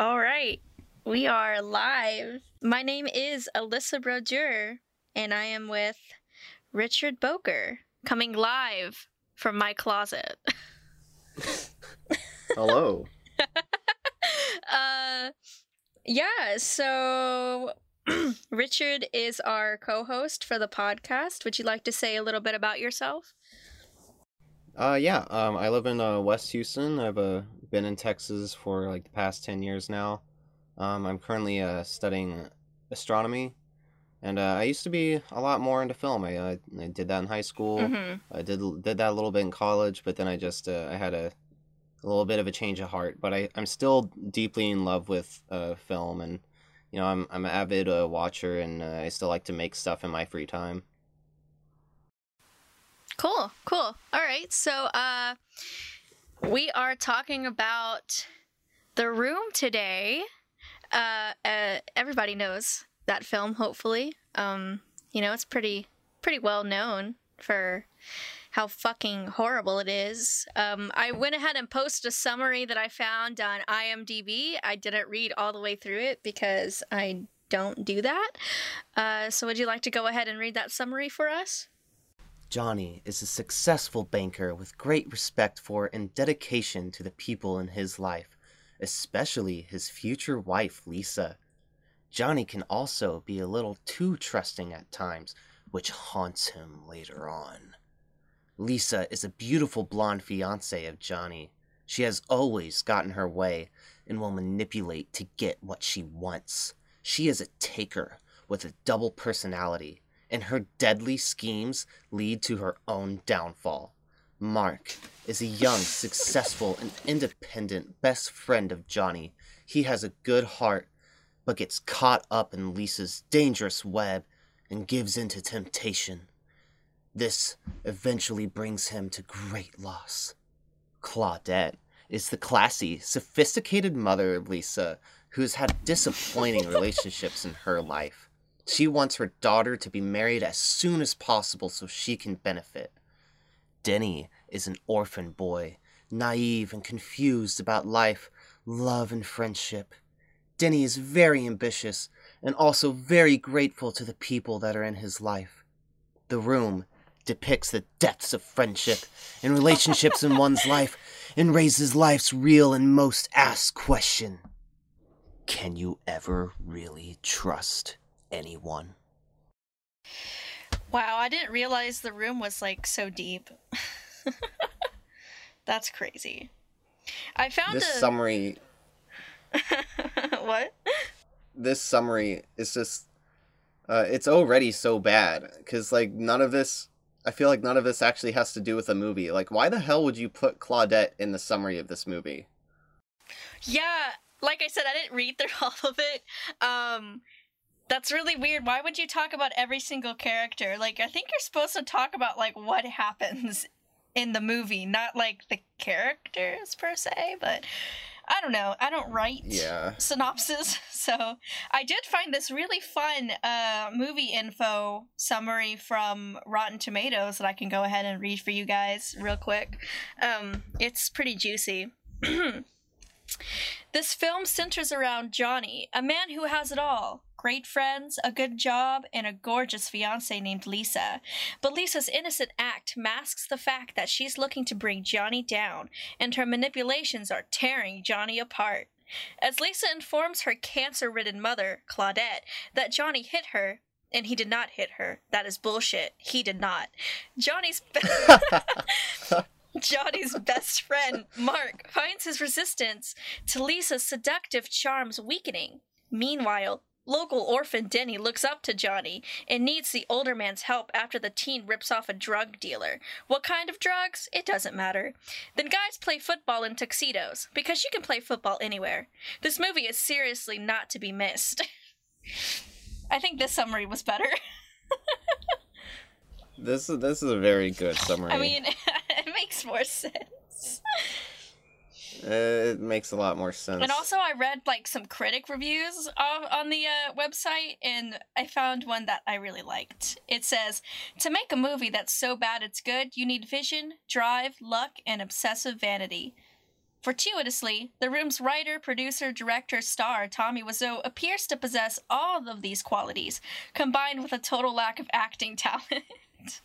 All right, we are live. My name is Alyssa Brodeur, and I am with Richard Bowker, coming live from my closet. Hello. uh, yeah, so Richard is our co host for the podcast. Would you like to say a little bit about yourself? Uh, yeah. Um, I live in uh, West Houston. I've uh, been in Texas for like the past ten years now. Um, I'm currently uh, studying astronomy, and uh, I used to be a lot more into film. I, uh, I did that in high school. Mm-hmm. I did did that a little bit in college, but then I just uh, I had a, a little bit of a change of heart. But I I'm still deeply in love with uh, film, and you know I'm I'm an avid uh, watcher, and uh, I still like to make stuff in my free time. Cool, cool. All right, so uh, we are talking about the room today. Uh, uh, everybody knows that film. Hopefully, um, you know it's pretty pretty well known for how fucking horrible it is. Um, I went ahead and posted a summary that I found on IMDb. I didn't read all the way through it because I don't do that. Uh, so, would you like to go ahead and read that summary for us? Johnny is a successful banker with great respect for and dedication to the people in his life, especially his future wife, Lisa. Johnny can also be a little too trusting at times, which haunts him later on. Lisa is a beautiful blonde fiancée of Johnny. She has always gotten her way and will manipulate to get what she wants. She is a taker with a double personality and her deadly schemes lead to her own downfall. Mark is a young, successful, and independent best friend of Johnny. He has a good heart, but gets caught up in Lisa's dangerous web and gives in to temptation. This eventually brings him to great loss. Claudette is the classy, sophisticated mother of Lisa who has had disappointing relationships in her life. She wants her daughter to be married as soon as possible so she can benefit. Denny is an orphan boy, naive and confused about life, love, and friendship. Denny is very ambitious and also very grateful to the people that are in his life. The room depicts the depths of friendship and relationships in one's life and raises life's real and most asked question Can you ever really trust anyone. Wow, I didn't realize the room was like so deep. That's crazy. I found this a summary. what? This summary is just. Uh, it's already so bad because like none of this. I feel like none of this actually has to do with the movie. Like, why the hell would you put Claudette in the summary of this movie? Yeah, like I said, I didn't read through all of it. Um, that's really weird. Why would you talk about every single character? Like, I think you're supposed to talk about like what happens in the movie, not like the characters per se. But I don't know. I don't write yeah. synopsis, so I did find this really fun uh, movie info summary from Rotten Tomatoes that I can go ahead and read for you guys real quick. Um, it's pretty juicy. This film centers around Johnny, a man who has it all great friends, a good job, and a gorgeous fiance named Lisa. But Lisa's innocent act masks the fact that she's looking to bring Johnny down, and her manipulations are tearing Johnny apart. As Lisa informs her cancer ridden mother, Claudette, that Johnny hit her, and he did not hit her. That is bullshit. He did not. Johnny's. Johnny's best friend, Mark, finds his resistance to Lisa's seductive charms weakening. Meanwhile, local orphan Denny looks up to Johnny and needs the older man's help after the teen rips off a drug dealer. What kind of drugs? It doesn't matter. Then guys play football in tuxedos, because you can play football anywhere. This movie is seriously not to be missed. I think this summary was better. this is this is a very good summary. I mean, it makes more sense. Uh, it makes a lot more sense. And also, I read like some critic reviews of, on the uh, website, and I found one that I really liked. It says, "To make a movie that's so bad it's good, you need vision, drive, luck, and obsessive vanity." Fortuitously, the room's writer, producer, director, star, Tommy Wiseau, appears to possess all of these qualities, combined with a total lack of acting talent.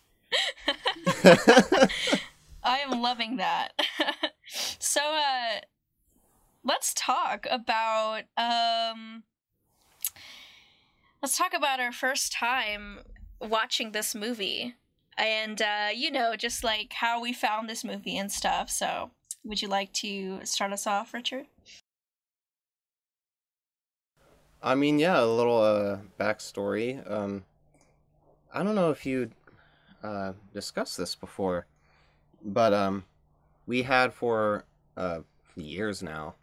I am loving that. so, uh, let's talk about, um, let's talk about our first time watching this movie. And, uh, you know, just like how we found this movie and stuff. So, would you like to start us off, Richard? I mean, yeah, a little uh, backstory. Um, I don't know if you uh, discussed this before, but um, we had for uh, years now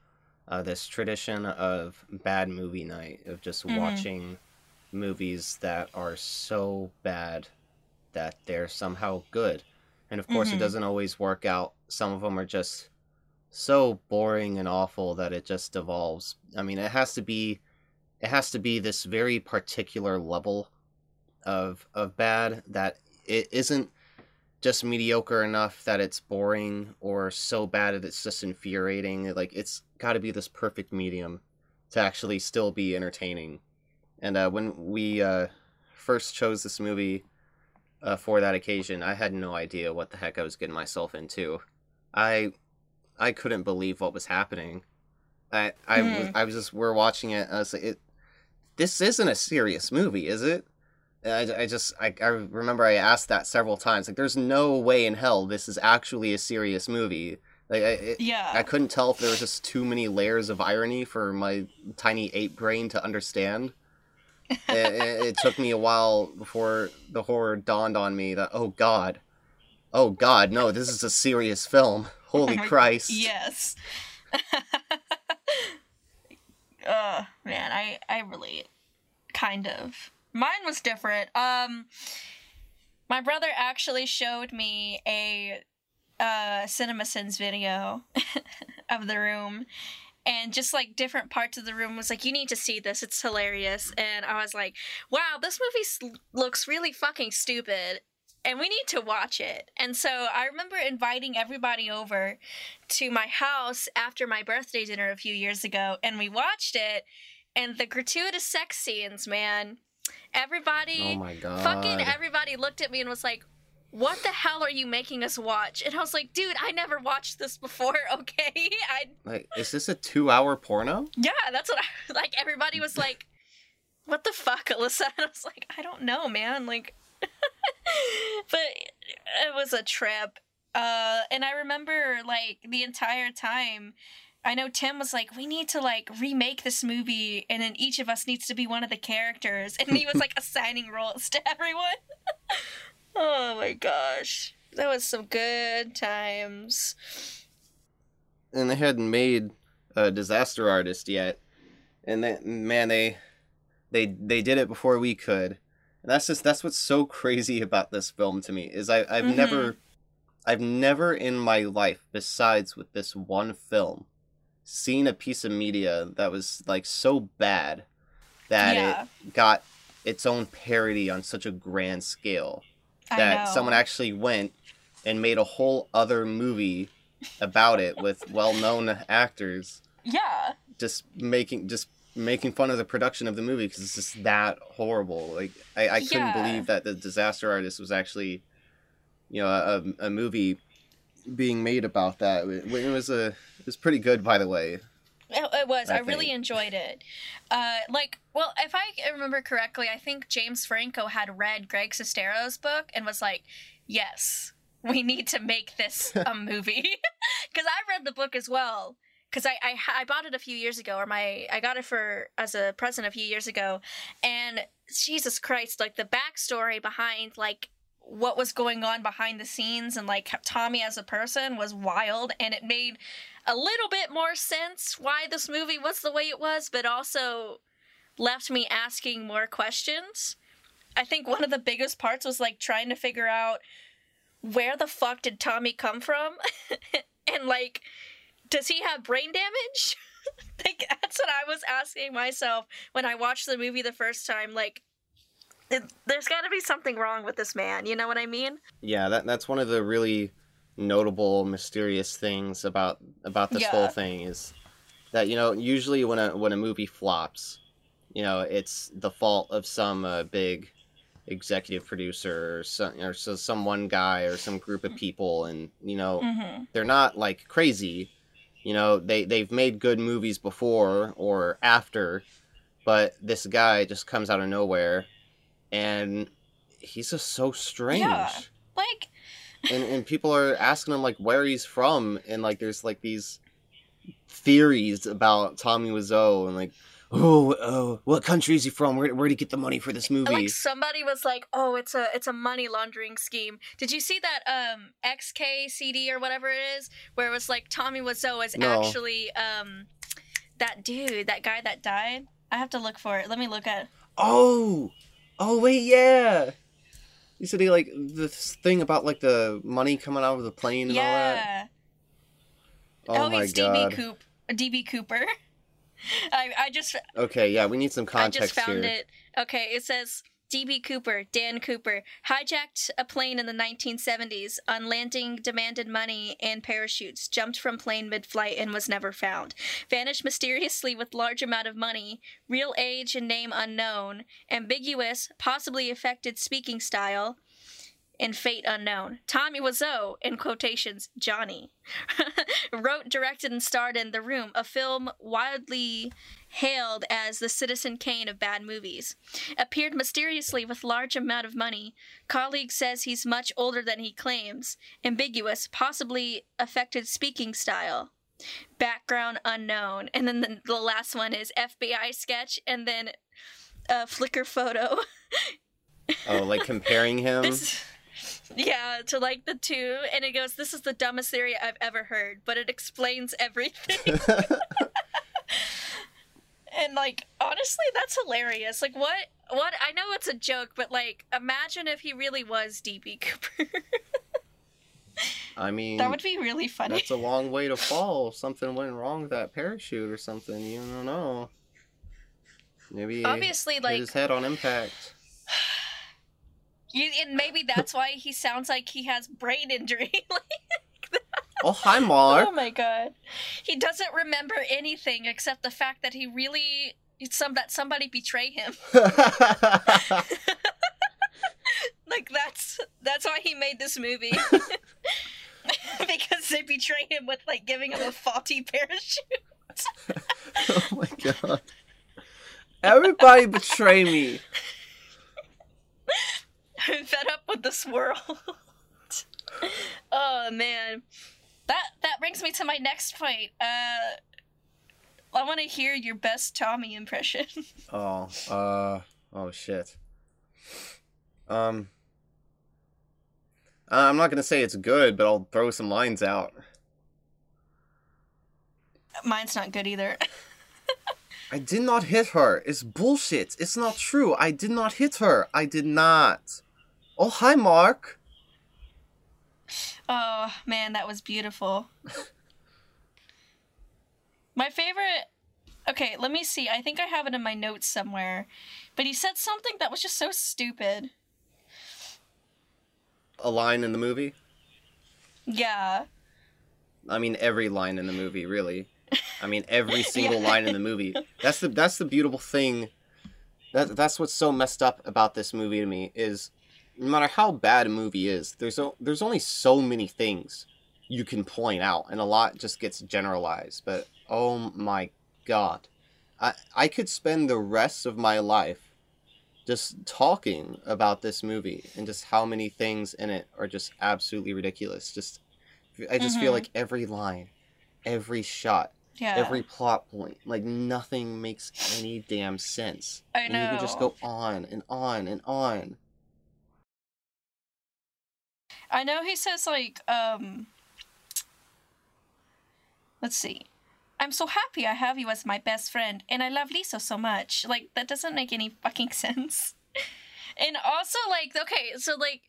uh, this tradition of bad movie night of just Mhm. watching movies that are so bad that they're somehow good. And of course, Mhm. it doesn't always work out. Some of them are just so boring and awful that it just devolves. I mean, it has to be it has to be this very particular level of of bad that it isn't just mediocre enough that it's boring or so bad that it's just infuriating. Like it's got to be this perfect medium to actually still be entertaining. And uh, when we uh, first chose this movie uh, for that occasion, I had no idea what the heck I was getting myself into. I I couldn't believe what was happening. I I was Hmm. I was just we're watching it. And I was like, it, this isn't a serious movie, is it? I, I just I, I remember I asked that several times. Like, there's no way in hell this is actually a serious movie. Like, I it, Yeah. I couldn't tell if there was just too many layers of irony for my tiny ape brain to understand. it, it, it took me a while before the horror dawned on me that oh god, oh god, no, this is a serious film. Holy Christ! Yes. uh man, I I relate kind of. Mine was different. Um my brother actually showed me a uh CinemaSins video of the room and just like different parts of the room was like you need to see this it's hilarious and i was like wow this movie looks really fucking stupid and we need to watch it. And so I remember inviting everybody over to my house after my birthday dinner a few years ago, and we watched it. And the gratuitous sex scenes, man, everybody, Oh my god! fucking everybody looked at me and was like, "What the hell are you making us watch?" And I was like, "Dude, I never watched this before. Okay, I like, is this a two-hour porno? yeah, that's what I like. Everybody was like, "What the fuck, Alyssa?" And I was like, "I don't know, man." Like, but it was a trip. Uh, and I remember like the entire time. I know Tim was like, "We need to like remake this movie, and then each of us needs to be one of the characters." And he was like assigning roles to everyone. oh my gosh, that was some good times. and they hadn't made a disaster artist yet and man they they they did it before we could and that's just that's what's so crazy about this film to me is I, i've Mhm. never i've never in my life besides with this one film seen a piece of media that was like so bad that Yeah. it got its own parody on such a grand scale that someone actually went and made a whole other movie about it with well-known actors yeah. just making just making fun of the production of the movie because it's just that horrible like i, I couldn't Yeah. believe that the disaster artist was actually you know a, a movie being made about that it, it was a it was pretty good by the way It, it was. I, I really enjoyed it. Uh, like, well, if I remember correctly, I think James Franco had read Greg Sestero's book and was like, "Yes, we need to make this a movie." Because I read the book as well. Because I, I I bought it a few years ago, or my I got it for as a present a few years ago, and Jesus Christ, like the backstory behind like what was going on behind the scenes and like Tommy as a person was wild, and it made a little bit more sense why this movie was the way it was, but also left me asking more questions. I think one of the biggest parts was like trying to figure out where the fuck did Tommy come from? and like, does he have brain damage? like, that's what I was asking myself when I watched the movie the first time. Like, it, there's got to be something wrong with this man. You know what I mean? yeah that that's one of the really notable, mysterious things about about this Yeah. whole thing is that you know usually when a when a movie flops, you know it's the fault of some uh, big executive producer or some or so some one guy or some group of people, and you know Mm-hmm. they're not like crazy. You know, they they've made good movies before or after, but this guy just comes out of nowhere and he's just so strange. Yeah. Like, And and people are asking him like where he's from and like there's like these theories about Tommy Wiseau and like oh, oh what country is he from? Where where would he get the money for this movie? like somebody was like, "Oh, it's a it's a money laundering scheme." Did you see that um XKCD or whatever it is, where it was like Tommy Wiseau is No. actually um that dude, that guy that died? I have to look for it. Let me look at. Oh, oh wait, yeah. You said he like this thing about like the money coming out of the plane and all that. Oh, Oh, my god. DB Coop. DB Cooper. I I just Okay, yeah, we need some context. I just found here. it. Okay, it says DB Cooper, Dan Cooper, hijacked a plane in the 1970s. On landing, demanded money and parachutes. Jumped from plane mid-flight and was never found. Vanished mysteriously with large amount of money. Real age and name unknown. Ambiguous, possibly affected speaking style. And fate unknown. Tommy Wiseau, in quotations, Johnny, wrote, directed, and starred in The Room, a film widely hailed as the Citizen Kane of bad movies. Appeared mysteriously with large amount of money. Colleague says he's much older than he claims. Ambiguous, possibly affected speaking style. Background unknown. And then the, the last one is FBI sketch and then a Flickr photo. Oh, like comparing him. This yeah, to like the two and it goes this is the dumbest theory I've ever heard, but it explains everything. And like honestly, that's hilarious. Like what what I know it's a joke, but like imagine if he really was DB Cooper. I mean, that would be really funny. that's a long way to fall. Something went wrong with that parachute or something. You don't know. Maybe Obviously like his head on impact. you, and maybe that's why he sounds like he has brain injury. like, Oh, hi, Mark. oh my god. He doesn't remember anything except the fact that he really some that somebody betray him. Like that's that's why he made this movie. because they betray him with like giving him a faulty parachute. oh my god. Everybody betray me. I'm fed up with this world. oh man. That that brings me to my next point. Uh I want to hear your best Tommy impression. Oh, uh, oh shit. Um, I'm not gonna say it's good, but I'll throw some lines out. Mine's not good either. I did not hit her. It's bullshit. It's not true. I did not hit her. I did not. Oh, hi, Mark. Oh man, that was beautiful. my favorite. Okay, let me see. I think I have it in my notes somewhere. But he said something that was just so stupid. A line in the movie. Yeah. I mean, every line in the movie, really. I mean, every single Yeah. line in the movie. That's the that's the beautiful thing. That that's what's so messed up about this movie to me is, no matter how bad a movie is, there's o- there's only so many things you can point out, and a lot just gets generalized. But oh my god, I I could spend the rest of my life just talking about this movie and just how many things in it are just absolutely ridiculous. Just I just feel Mhm. like every line, every shot, Yeah. every plot point, like nothing makes any damn sense. I And you can just go on and on and on. I know he says like um Let's see. I'm so happy I have you as my best friend and I love Lisa so much. Like that doesn't make any fucking sense. and also like okay, so like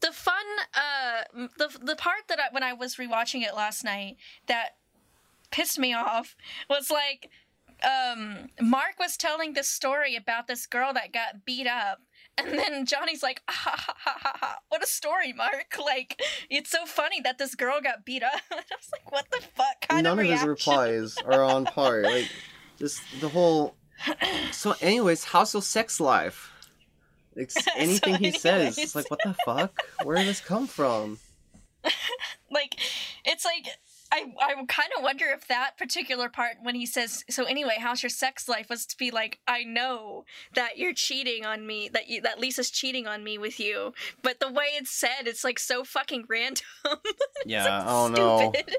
the fun uh the the part that I, when I was rewatching it last night that pissed me off was like um Mark was telling this story about this girl that got beat up And then Johnny's like, ah, ha ha ha ha ha. What a story, Mark. Like, it's so funny that this girl got beat up. I was like, what the fuck kind None of of his replies are on par. Like, just the whole. So, anyways, how's your sex life? It's So anything he says. It's like, what the fuck? Where did this come from? like it's like I, I kind of wonder if that particular part when he says so anyway how's your sex life was to be like i know that you're cheating on me that you that lisa's cheating on me with you but the way it's said it's like so fucking random Yeah. Oh no. stupid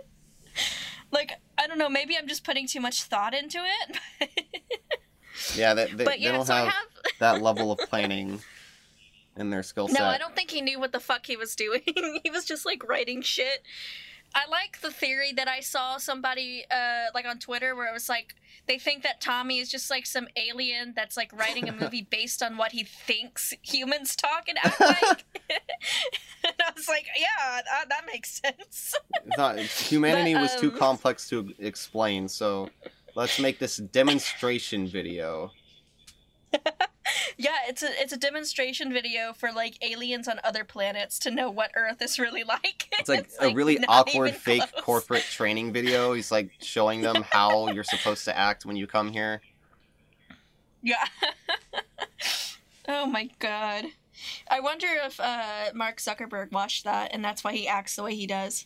like i don't know maybe i'm just putting too much thought into it Yeah. They, they, but they yeah don't so have i have that level of planning in their skill set. No, I don't think he knew what the fuck he was doing. he was just like writing shit. I like the theory that I saw somebody uh like on Twitter where it was like they think that Tommy is just like some alien that's like writing a movie based on what he thinks humans talk and act like. and I was like, yeah, that, that makes sense. Humanity But, was too um, complex to explain, so let's make this demonstration video. Yeah, it's a it's a demonstration video for like aliens on other planets to know what Earth is really like. It's like a really awkward fake close. corporate training video. He's like showing them how you're supposed to act when you come here. Yeah. oh my god. I wonder if uh, Mark Zuckerberg watched that and that's why he acts the way he does.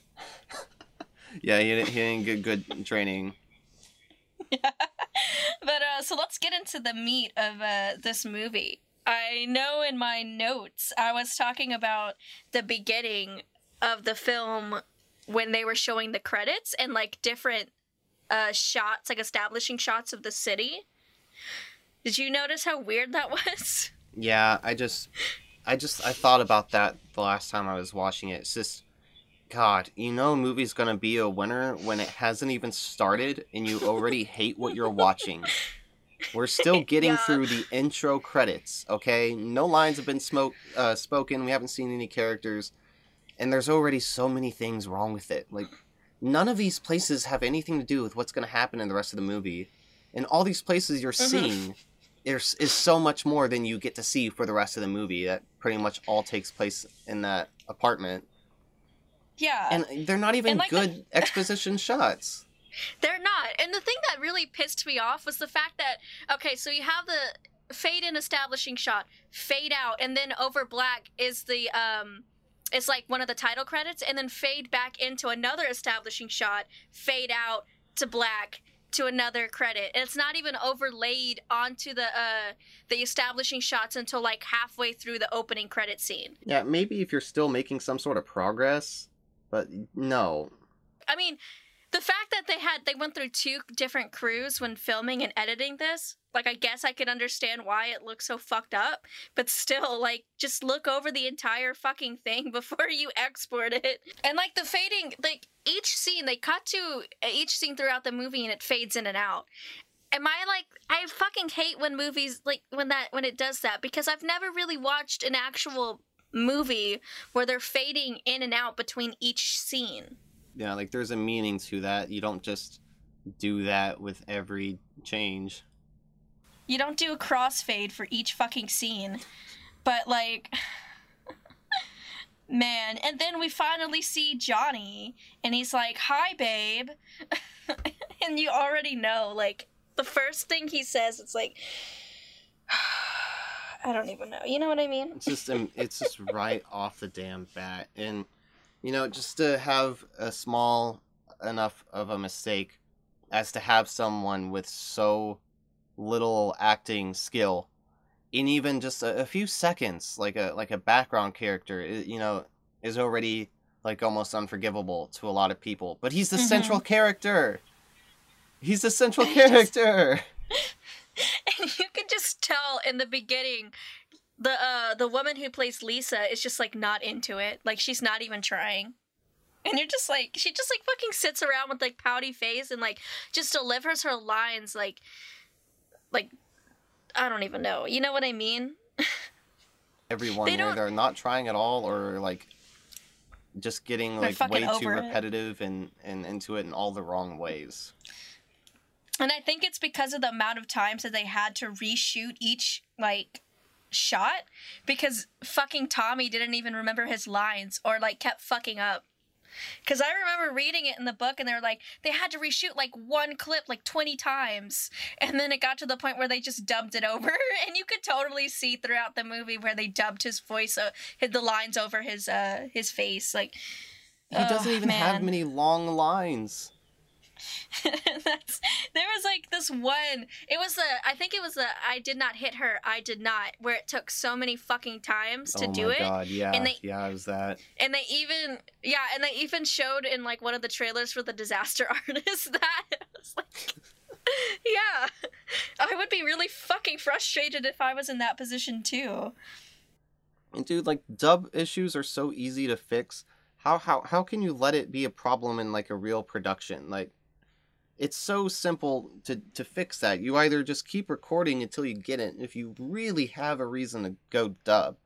Yeah, he didn't, he didn't get good training. But uh, so let's get into the meat of uh, this movie. I know in my notes I was talking about the beginning of the film when they were showing the credits and like different uh, shots, like establishing shots of the city. Did you notice how weird that was? Yeah, I just, I just, I thought about that the last time I was watching it. It's just, God, you know, a movie's gonna be a winner when it hasn't even started and you already hate what you're watching. We're still getting Yeah. through the intro credits, okay? No lines have been smoke, uh, spoken. We haven't seen any characters, and there's already so many things wrong with it. Like, none of these places have anything to do with what's gonna happen in the rest of the movie, and all these places you're Mhm. seeing is is so much more than you get to see for the rest of the movie. That pretty much all takes place in that apartment, Yeah. and they're not even like, the- good exposition shots. They're not. And the thing that really pissed me off was the fact that okay, so you have the fade in establishing shot, fade out, and then over black is the um it's like one of the title credits, and then fade back into another establishing shot, fade out to black to another credit. And it's not even overlaid onto the uh the establishing shots until like halfway through the opening credit scene. Yeah, maybe if you're still making some sort of progress, but no. I mean, the fact that they had they went through two different crews when filming and editing this, like I guess I could understand why it looks so fucked up, but still like just look over the entire fucking thing before you export it. And like the fading, like each scene they cut to uh, each scene throughout the movie and it fades in and out. Am I like I fucking hate when movies like when that when it does that because I've never really watched an actual movie where they're fading in and out between each scene. Yeah, like there's a meaning to that. You don't just do that with every change. You don't do a crossfade for each fucking scene. But like man, and then we finally see Johnny and he's like, "Hi, babe." and you already know like the first thing he says it's like I don't even know. You know what I mean? It's just um, it's just right off the damn bat, and you know, just to have a small enough of a mistake as to have someone with so little acting skill in even just a, a few seconds, like a like a background character, you know, is already like almost unforgivable to a lot of people. But he's the Mhm. central character. He's the central character. and you can just tell in the beginning the uh the woman who plays Lisa is just like not into it. Like she's not even trying. And you're just like she just like fucking sits around with like pouty face and like just delivers her lines like like I don't even know. You know what I mean? everyone They where they're not trying at all or like just getting like way too it. repetitive and, and into it in all the wrong ways. And I think it's because of the amount of times that they had to reshoot each like shot because fucking Tommy didn't even remember his lines or like kept fucking up. Because I remember reading it in the book and they were like, they had to reshoot like one clip like 20 times. And then it got to the point where they just dubbed it over. And you could totally see throughout the movie where they dubbed his voice, uh, hid the lines over his uh his face. Like, He doesn't oh, even have many long lines. That's there was like this one. It was the I think it was the I did not hit her. I did not. Where it took so many fucking times to oh do my it. god, yeah. and they- yeah, it was that. And they even, yeah, and they even showed in like one of the trailers for the disaster artist that it was like, yeah, I would be really fucking frustrated if I was in that position too. And dude, like dub issues are so easy to fix. How how how can you let it be a problem in like a real production? Like it's so simple to to fix that. You either just keep recording until you get it. If you really have a reason to go dub,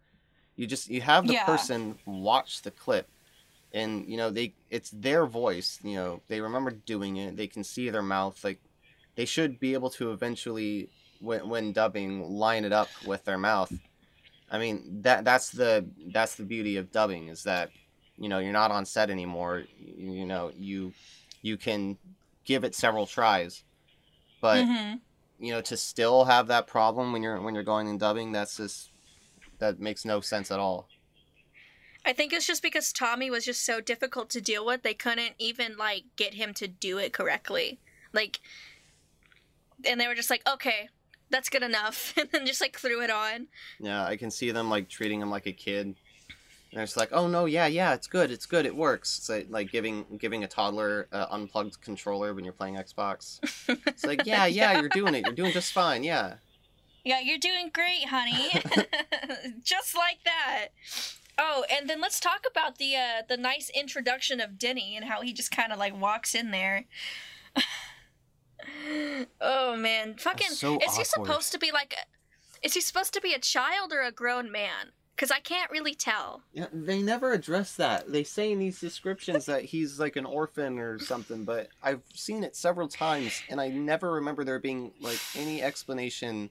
you just you have the Yeah. person watch the clip and you know they it's their voice, you know, they remember doing it. They can see their mouth like they should be able to eventually when when dubbing line it up with their mouth. I mean that that's the that's the beauty of dubbing is that you know you're not on set anymore. You, you know you you can give it several tries, but Mhm. you know to still have that problem when you're when you're going and dubbing that's just that makes no sense at all. I think it's just because Tommy was just so difficult to deal with, they couldn't even like get him to do it correctly. Like, and they were just like, okay, that's good enough, and then just like threw it on. Yeah, I can see them like treating him like a kid. And it's like, oh no, yeah, yeah, it's good, it's good, it works. It's like, like giving giving a toddler an unplugged controller when you're playing Xbox. It's like, yeah, yeah, you're doing it, you're doing just fine, yeah. Yeah, you're doing great, honey. Just like that. Oh, and then let's talk about the uh the nice introduction of Denny and how he just kind of like walks in there. oh man, fucking so is he supposed to be like a, is he supposed to be a child or a grown man? Cuz I can't really tell. Yeah, they never address that. They say in these descriptions that he's like an orphan or something, but I've seen it several times and I never remember there being like any explanation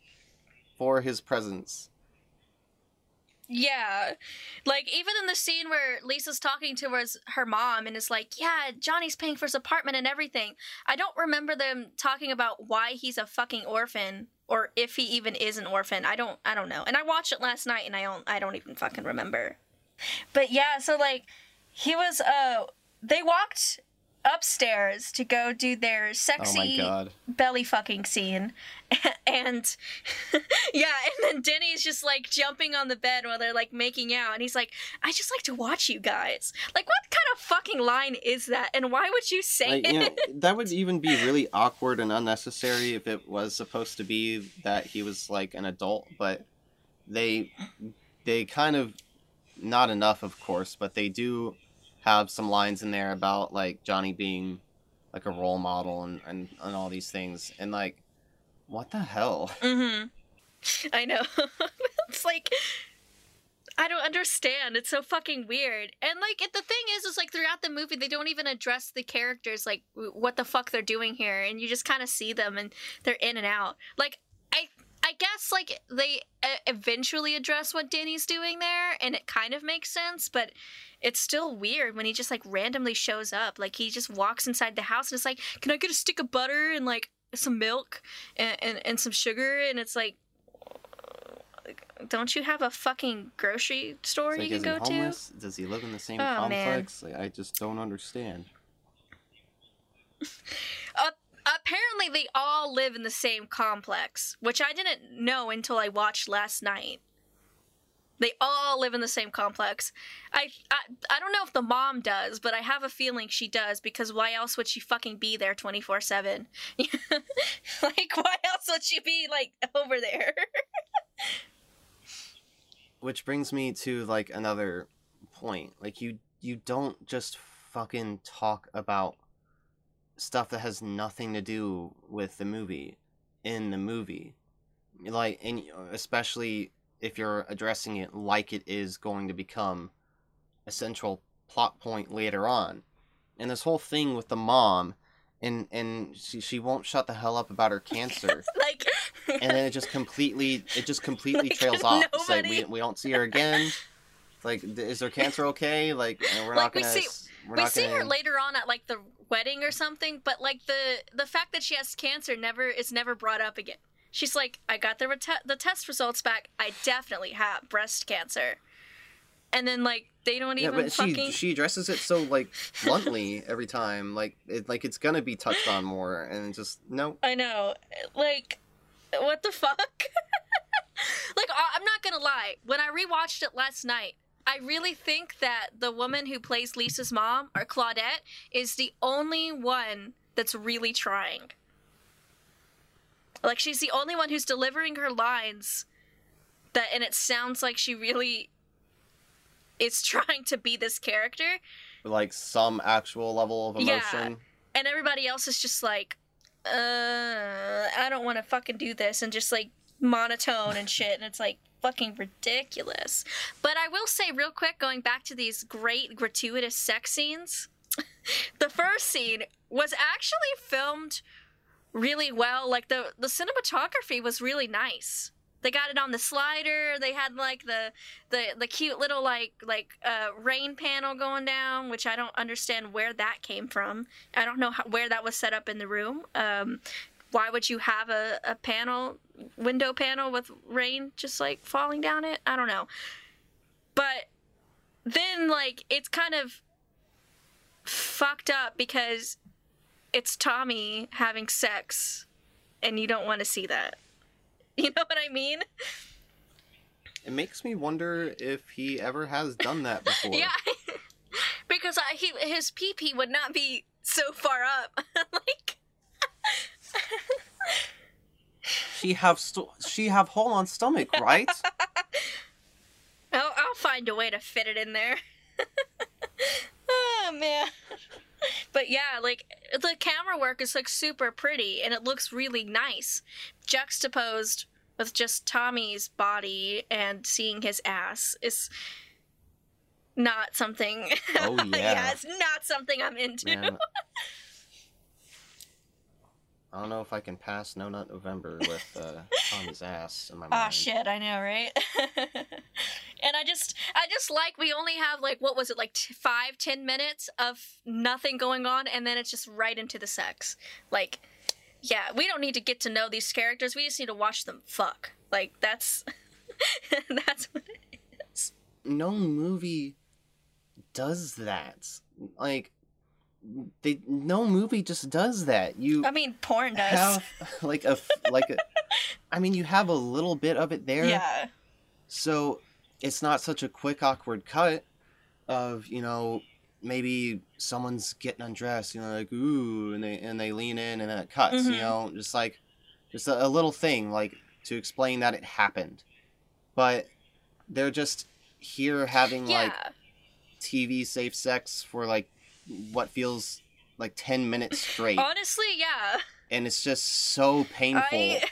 for his presence. Yeah. Like even in the scene where Lisa's talking to his, her mom and is like, "Yeah, Johnny's paying for his apartment and everything." I don't remember them talking about why he's a fucking orphan or if he even is an orphan. I don't I don't know. And I watched it last night and I don't I don't even fucking remember. But yeah, so like he was uh they walked upstairs to go do their Oh sexy god. belly fucking scene. And yeah and then denny's just like jumping on the bed while they're like making out. And he's like i just like to watch you guys. Like what kind of fucking line is that? And why would you say Like, it you know, that would even be really awkward and unnecessary if it was supposed to be that he was like an adult, but they they kind of not enough of course, but they do have some lines in there about like Johnny being like a role model and, and, and all these things. And like what the hell? mm-hmm i know it's like I don't understand. It's so fucking weird. And like it, the thing is is like throughout the movie they don't even address the characters like what the fuck they're doing here and you just kind of see them and they're in and out. Like I guess like they eventually address what Danny's doing there and it kind of makes sense, but it's still weird when he just like randomly shows up. Like he just walks inside the house and it's like, "Can I get a stick of butter and like some milk and and, and some sugar?" And it's like don't you have a fucking grocery store like, you can go to? Does he live in the same Oh, complex? Like, I just don't understand. Apparently, they all live in the same complex, which I didn't know until I watched last night. They all live in the same complex. I, I I don't know if the mom does, but I have a feeling she does because why else would she fucking be there 24/7? like why else would she be like over there? Which brings me to like another point. Like you you don't just fucking talk about stuff that has nothing to do with the movie in the movie. Like and uh, especially if you're addressing it like it is going to become a central plot point later on. And this whole thing with the mom and and she she won't shut the hell up about her cancer. like and then it just completely it just completely Like, trails off. It's like we, we don't see her again. Like, is her cancer okay? Like, we're Like, not gonna. see- s- we're we see gonna, her later on at like the wedding or something, but like the the fact that she has cancer never is never brought up again. She's like, I got the rete- the test results back. I definitely have breast cancer. And then like they don't Yeah, even but fucking she she addresses it so like bluntly every time, like it like it's gonna be touched on more, and just no. I know. Like, what the fuck? like, I'm not gonna lie. When I rewatched it last night, I really think that the woman who plays Lisa's mom, or Claudette, is the only one that's really trying. Like, she's the only one who's delivering her lines that, and it sounds like she really is trying to be this character. Like some actual level of Yeah. emotion. and everybody else is just like, uh, I don't want to fucking do this, and just like monotone and shit, and it's like fucking ridiculous. But I will say, real quick, going back to these great gratuitous sex scenes, the first scene was actually filmed really well. Like the the cinematography was really nice. They got it on the slider. They had like the the the cute little like like uh, rain panel going down, which I don't understand where that came from. I don't know how, where that was set up in the room. Um, why would you have a, a panel window panel with rain just like falling down it? I don't know. But then like it's kind of fucked up because it's Tommy having sex and you don't want to see that. You know what I mean? It makes me wonder if he ever has done that before. Yeah. because I, he his pee pee would not be so far up. like She have st- she have hole on stomach, right? I'll, I'll find a way to fit it in there. oh man. But yeah, like the camera work is like super pretty and it looks really nice. Juxtaposed with just Tommy's body and seeing his ass is not something Oh, yeah. it's not something I'm into. Man. I don't know if I can pass No Nut November with uh, Tommy's ass in my mind. Oh shit, I know, right? and I just, I just like we only have like what was it like t- five, ten minutes of nothing going on, and then it's just right into the sex. Like, yeah, we don't need to get to know these characters. We just need to watch them fuck. Like that's, that's what it is. No movie does that. Like, they no movie just does that. You I mean, porn does. have like a like a. I mean, you have a little bit of it there. yeah, So it's not such a quick, awkward cut of you know maybe someone's getting undressed, you know, like ooh, and they and they lean in and then it cuts, Mhm. you know, just like just a, a little thing like to explain that it happened, but they're just here having yeah. like TV safe sex for like what feels like 10 minutes straight. Honestly, yeah. and it's just so painful. I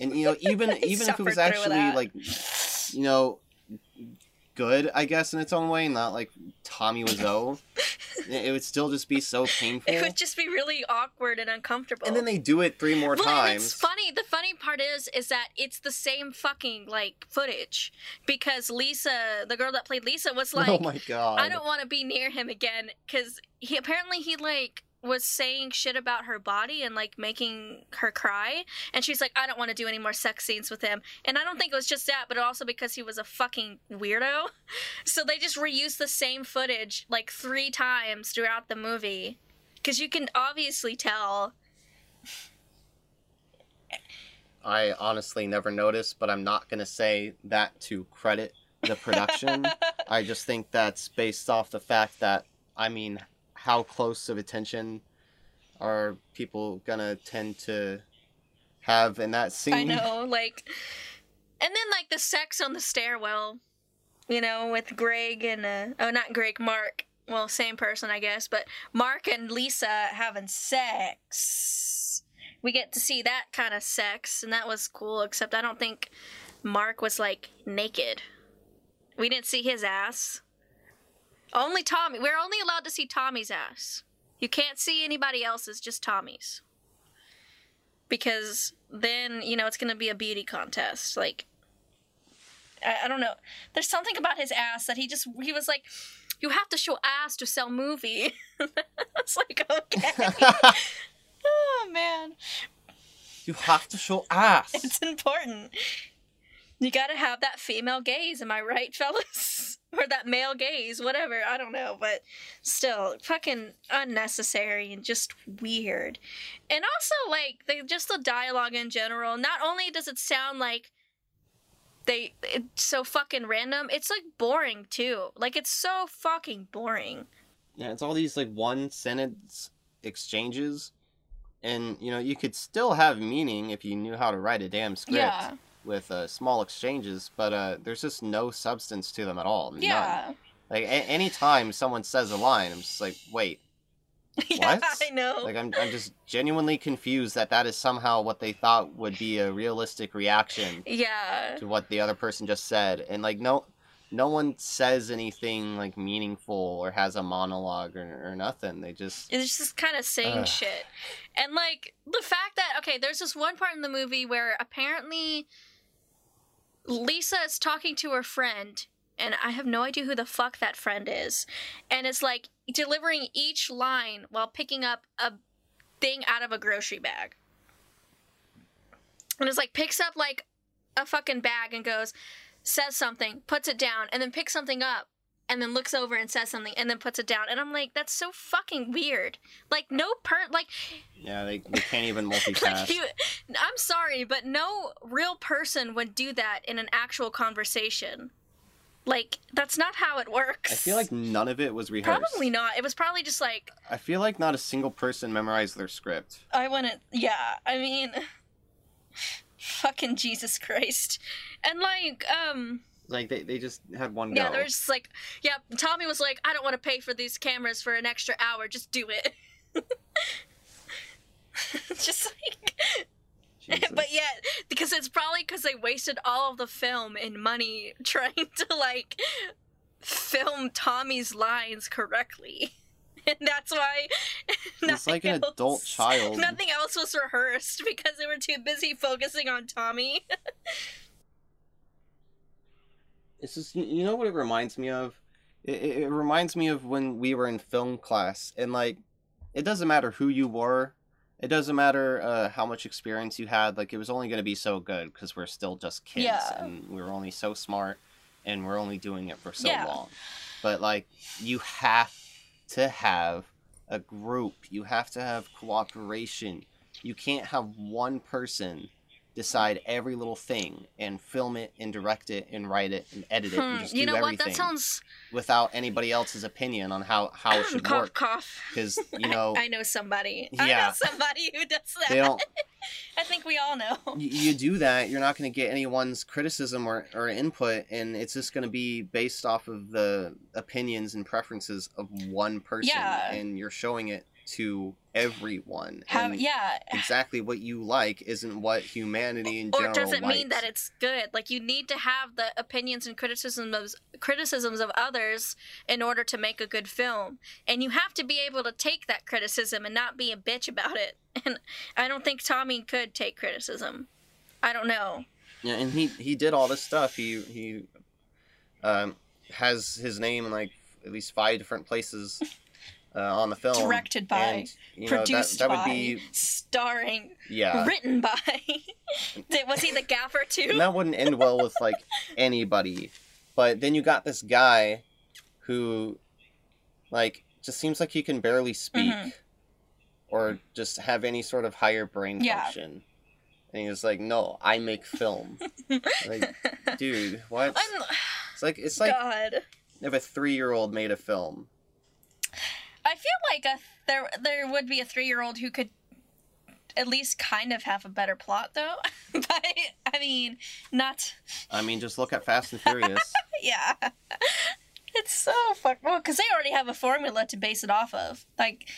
and you know even even if it was actually like you know good i guess in its own way not like tommy wiseau. It it would still just be so painful. It would just be really awkward and uncomfortable. and then they do it three more Well, and it's times. funny. The funny part is, is that it's the same fucking like footage. Because Lisa, the girl that played Lisa, was oh like, oh my god. I don't want to be near him again. Because he apparently he like was saying shit about her body and like making her cry and she's like i don't want to do any more sex scenes with him. And i don't think it was just that but also because he was a fucking weirdo. So they just reused the same footage like three times throughout the movie. Because you can obviously tell. I honestly never noticed but i'm not gonna say that to credit the production. I just think that's based off the fact that i mean how close of attention are people gonna tend to have in that scene I know, like, and then like the sex on the stairwell, you know, with Greg and uh, oh, not Greg, Mark. Well, same person, I guess, but Mark and Lisa having sex. We get to see that kind of sex, and that was cool. Except I don't think Mark was like naked. We didn't see his ass. Only Tommy. We're only allowed to see Tommy's ass. You can't see anybody else's, just Tommy's. because then you know it's gonna be a beauty contest. Like, I, I don't know. There's something about his ass that he just he was like, you have to show ass to sell movie. it's like okay. oh man, you have to show ass. it's important. You gotta have that female gaze, am I right, fellas? or that male gaze, whatever. I don't know, but still, fucking unnecessary and just weird. And also, like, they, just the dialogue in general. Not only does it sound like they it's so fucking random, it's like boring too. Like, it's so fucking boring. Yeah, it's all these like one sentence exchanges, and you know you could still have meaning if you knew how to write a damn script. Yeah. With uh, small exchanges, but uh, there's just no substance to them at all. None. Yeah. Like a- anytime someone says a line, I'm just like, wait, yeah, What? I know. like I'm I'm just genuinely confused that that is somehow what they thought would be a realistic reaction yeah. to what the other person just said, and like no. No one says anything like meaningful or has a monologue or, or nothing. They just It's just kind of saying shit. And like the fact that okay, there's this one part in the movie where apparently Lisa is talking to her friend and I have no idea who the fuck that friend is. And it's like delivering each line while picking up a thing out of a grocery bag. And it's like picks up like a fucking bag and goes, says something, puts it down, and then picks something up and then looks over and says something and then puts it down. And I'm like, that's so fucking weird. Like no per like yeah they, they can't even like multitask. you I'm sorry, but no real person would do that in an actual conversation. Like that's not how it works. I feel like none of it was rehearsed. probably not. It was probably just like I feel like not a single person memorized their script. I wouldn't. Yeah, I mean, fucking Jesus Christ, and like, um, Like they, they just had one yeah, go. there's just like, yeah, Tommy was like, I don't want to pay for these cameras for an extra hour. Just do it. just like, Jesus. but yet, because it's probably because they wasted all of the film and money trying to like film Tommy's lines correctly. And that's why It's like an adult child. Nothing else was rehearsed because they were too busy focusing on Tommy. It's just you- know what it reminds me of. It, it it reminds me of when we were in film class, and like, it doesn't matter who you were. It doesn't matter uh, how much experience you had. Like, it was only going to be so good because we're still just kids, Yeah. and we were only so smart, and we're only doing it for so Yeah. long. But like, you have to have a group. You have to have cooperation. You can't have one person decide every little thing and film it and direct it and write it and edit it and Hmm, just you do know what? everything That sounds without anybody else's opinion on how how it should cough work cough. because you know I know somebody. I know Yeah. somebody who does that. they don't I think we all know. you, you do that you're not going to get anyone's criticism or, or input and it's just going to be based off of the opinions and preferences of one person Yeah. and you're showing it to everyone How, yeah. exactly what you like isn't what humanity in Or general does it mean that it's good? Like you need to have the opinions and criticisms of, criticisms of others in order to make a good film, and you have to be able to take that criticism and not be a bitch about it. And I don't think Tommy could take criticism. I don't know. Yeah, and he he did all this stuff. He he um, has his name in like at least five different places uh, on the film. Directed by, and, you know, Produced that would by, be starring, yeah. written by. Was he the gaffer And too? that wouldn't end well with like anybody. But then you got this guy who like just seems like he can barely speak Mhm. or just have any sort of higher brain Yeah. function. And he was like, "No, I make film." like, dude, what? I'm, It's like it's like God. if a three-year-old made a film. I feel like a there there would be a three year old who could at least kind of have a better plot though. but I mean, not I mean, just look at Fast and Furious. yeah. It's so fuck well because they already have a formula to base it off of. Like,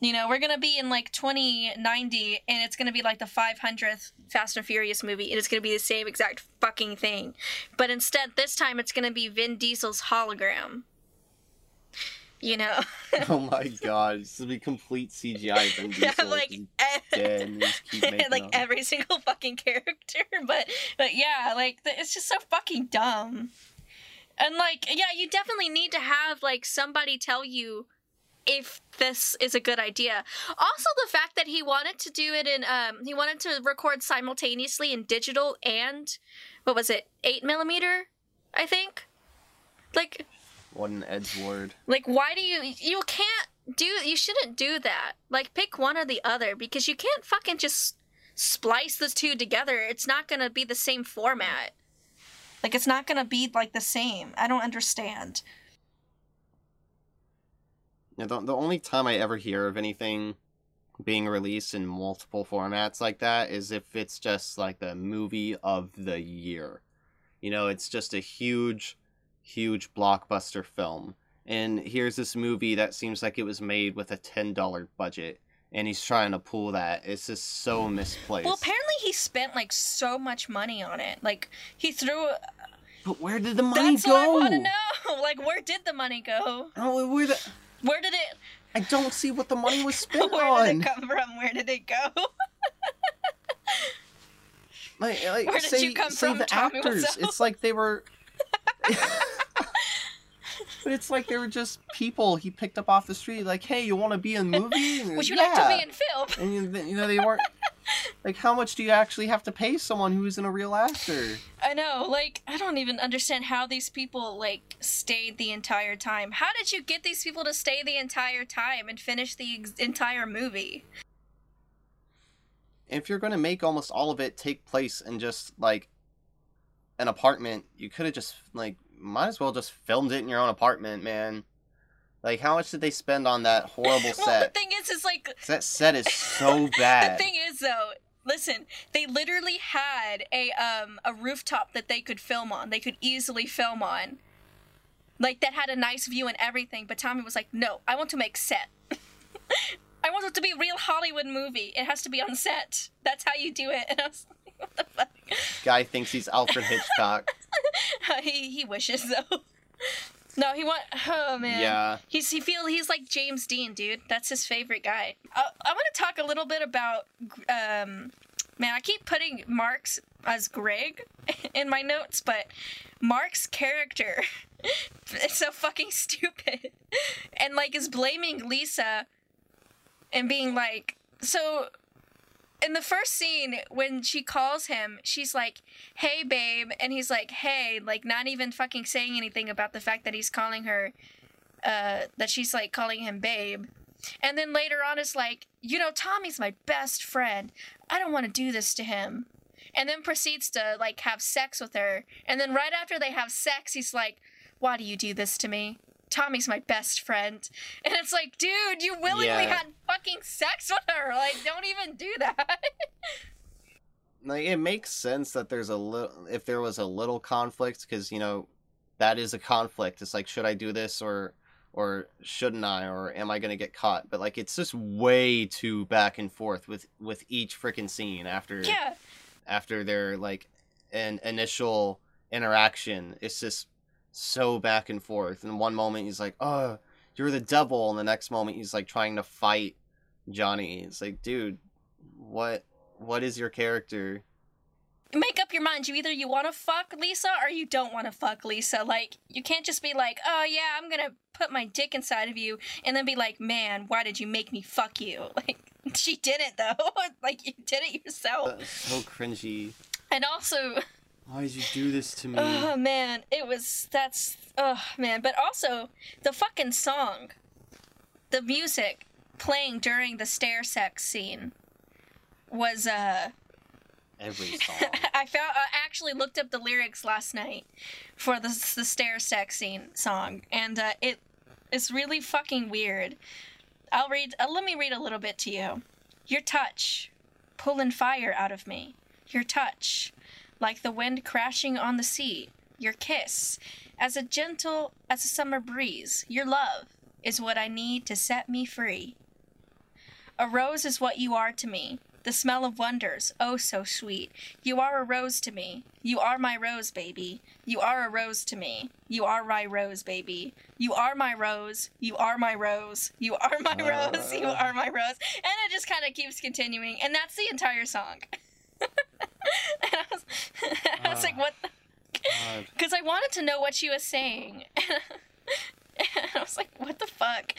you know, we're gonna be in like 2090, and it's gonna be like the 500th Fast and Furious movie, and it's gonna be the same exact fucking thing. But instead, this time it's gonna be Vin Diesel's hologram. You know. oh my god, this will be complete CGI. Vin Yeah, like eh, dead and just keep making like every single fucking character, but but yeah, like it's just so fucking dumb. And like yeah, you definitely need to have like somebody tell you if this is a good idea. Also the fact that he wanted to do it in um he wanted to record simultaneously in digital and what was it? 8 millimeter, I think. Like What an edge word. like why do you you can't do you shouldn't do that. Like pick one or the other because you can't fucking just splice the two together. It's not to be the same format. Like it's not to be like the same. I don't understand. Yeah, the, the only time I ever hear of anything being released in multiple formats like that is if it's just like the movie of the year. You know, it's just a huge, huge blockbuster film. And here's this movie that seems like it was made with a $10 budget. And he's trying to pull that. It's just so misplaced. Well, apparently he spent like so much money on it. Like he threw but where did the money That's go? what I want to know. Like where did the money go? Oh, where the... Where did it I don't see what the money was spent Where on. did it come from? Where did it go? Like, like Where did say, you come say from, the Tommy actors. It's like they were. But it's like they were just people he picked up off the street. Like, hey, you want to be in a movie? And Would you yeah. like to be in film? And you, you know they weren't. like, how much do you actually have to pay someone who isn't a real actor? I know, like, I don't even understand how these people, like, stayed the entire time. How did you get these people to stay the entire time and finish the ex- entire movie? If you're going to make almost all of it take place in just like an apartment, you could have just like might as well just filmed it in your own apartment, man. Like, how much did they spend on that horrible Well, the thing is, is like that set is so bad. the thing is, though, listen, they literally had a, um, a rooftop that they could film on. They could easily film on. Like, that had a nice view and everything, but Tommy was like, no, I want to make set. I want it to be a real Hollywood movie. It has to be on set. That's how you do it. And I was what the fuck? Guy thinks he's Alfred Hitchcock. he he wishes though. No, he want. Oh man. Yeah. He's he feel he's like James Dean, dude. That's his favorite guy. Uh, I want to talk a little bit about. Um, man, I keep putting Mark's as Greg in my notes, but Mark's character is so fucking stupid, and like is blaming Lisa, and being like, so in the first scene when she calls him she's like hey babe and he's like hey like not even fucking saying anything about the fact that he's calling her uh that she's like calling him babe. And then later on it's like you know tommy's my best friend. I don't want to do this to him. And then proceeds to like have sex with her. And then right after they have sex he's like why do you do this to me Tommy's my best friend. And it's like, dude, you willingly Yeah. had fucking sex with her. Like, don't even do that. Like it makes sense that there's a little if there was a little conflict because you know that is a conflict. It's like should I do this or or shouldn't I or am I gonna get caught? But like it's just way too back and forth with with each freaking scene after yeah. after their like an initial interaction. It's just so back and forth. And one moment he's like, "Oh, you're the devil," and the next moment he's like trying to fight Johnny. It's like, dude, what what is your character? Make up your mind. You either you want to fuck Lisa or you don't want to fuck Lisa. Like, you can't just be like, oh yeah, I'm gonna put my dick inside of you, and then be like, man, why did you make me fuck you? Like, she did it though. like, you did it yourself. So cringy. And also, Why did you do this to me? oh man, it was that's oh man. But also, the fucking song, the music playing during the stair sex scene was uh Every song. I found I actually looked up the lyrics last night for the the stair sex scene song, and uh, it is really fucking weird. I'll read. Uh, let me read a little bit to you. Your touch, pulling fire out of me. Your touch, like the wind crashing on the sea. Your kiss, as a gentle as a summer breeze. Your love is what I need to set me free. A rose is what you are to me. the smell of wonders, oh so sweet. You are a rose to me. You are my rose, baby. You are a rose to me. You are my rose, baby. You are my rose. You are my rose. You are my rose. You are my rose. And it just kind of keeps continuing, and that's the entire song. and I was, I was like, what? Because ah, I wanted to know what she was saying. and I was like, what the fuck?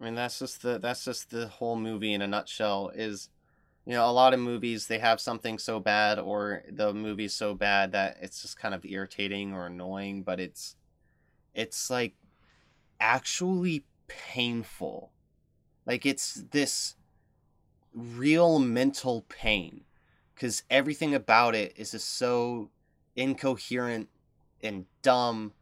I mean, that's just the that's just the whole movie in a nutshell. Is you know a lot of movies they have something so bad or the movie's so bad that it's just kind of irritating or annoying, but it's it's like actually painful. Like it's this real mental pain because everything about it is just so incoherent and dumb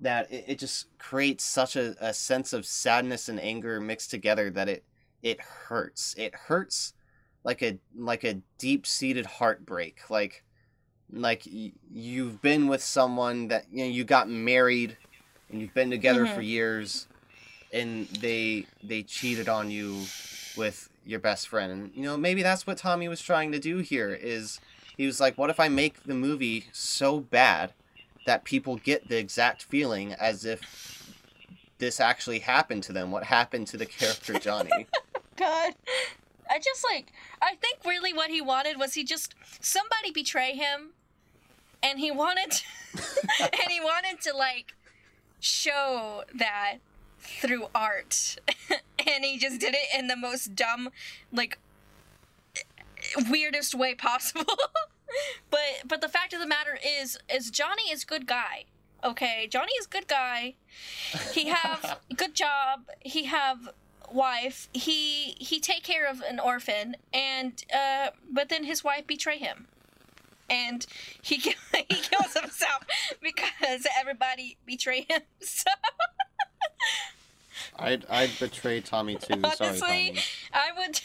that it, it just creates such a, a sense of sadness and anger mixed together that it it hurts. It hurts like a like a deep seated heartbreak. Like like y- you've been with someone that you know you got married and you've been together mm-hmm. for years and they they cheated on you with your best friend and you know maybe that's what Tommy was trying to do here is he was like what if I make the movie so bad that people get the exact feeling as if this actually happened to them. What happened to the character Johnny? God. I just like I think really what he wanted was he just somebody betray him and he wanted to, and he wanted to like show that through art and he just did it in the most dumb like weirdest way possible but but the fact of the matter is is Johnny is good guy. Okay, Johnny is good guy. He have good job. He have wife. He he take care of an orphan and uh but then his wife betray him. And he he kills himself because everybody betray him. So I'd I'd betray Tommy too. Honestly, Sorry, Tommy. I would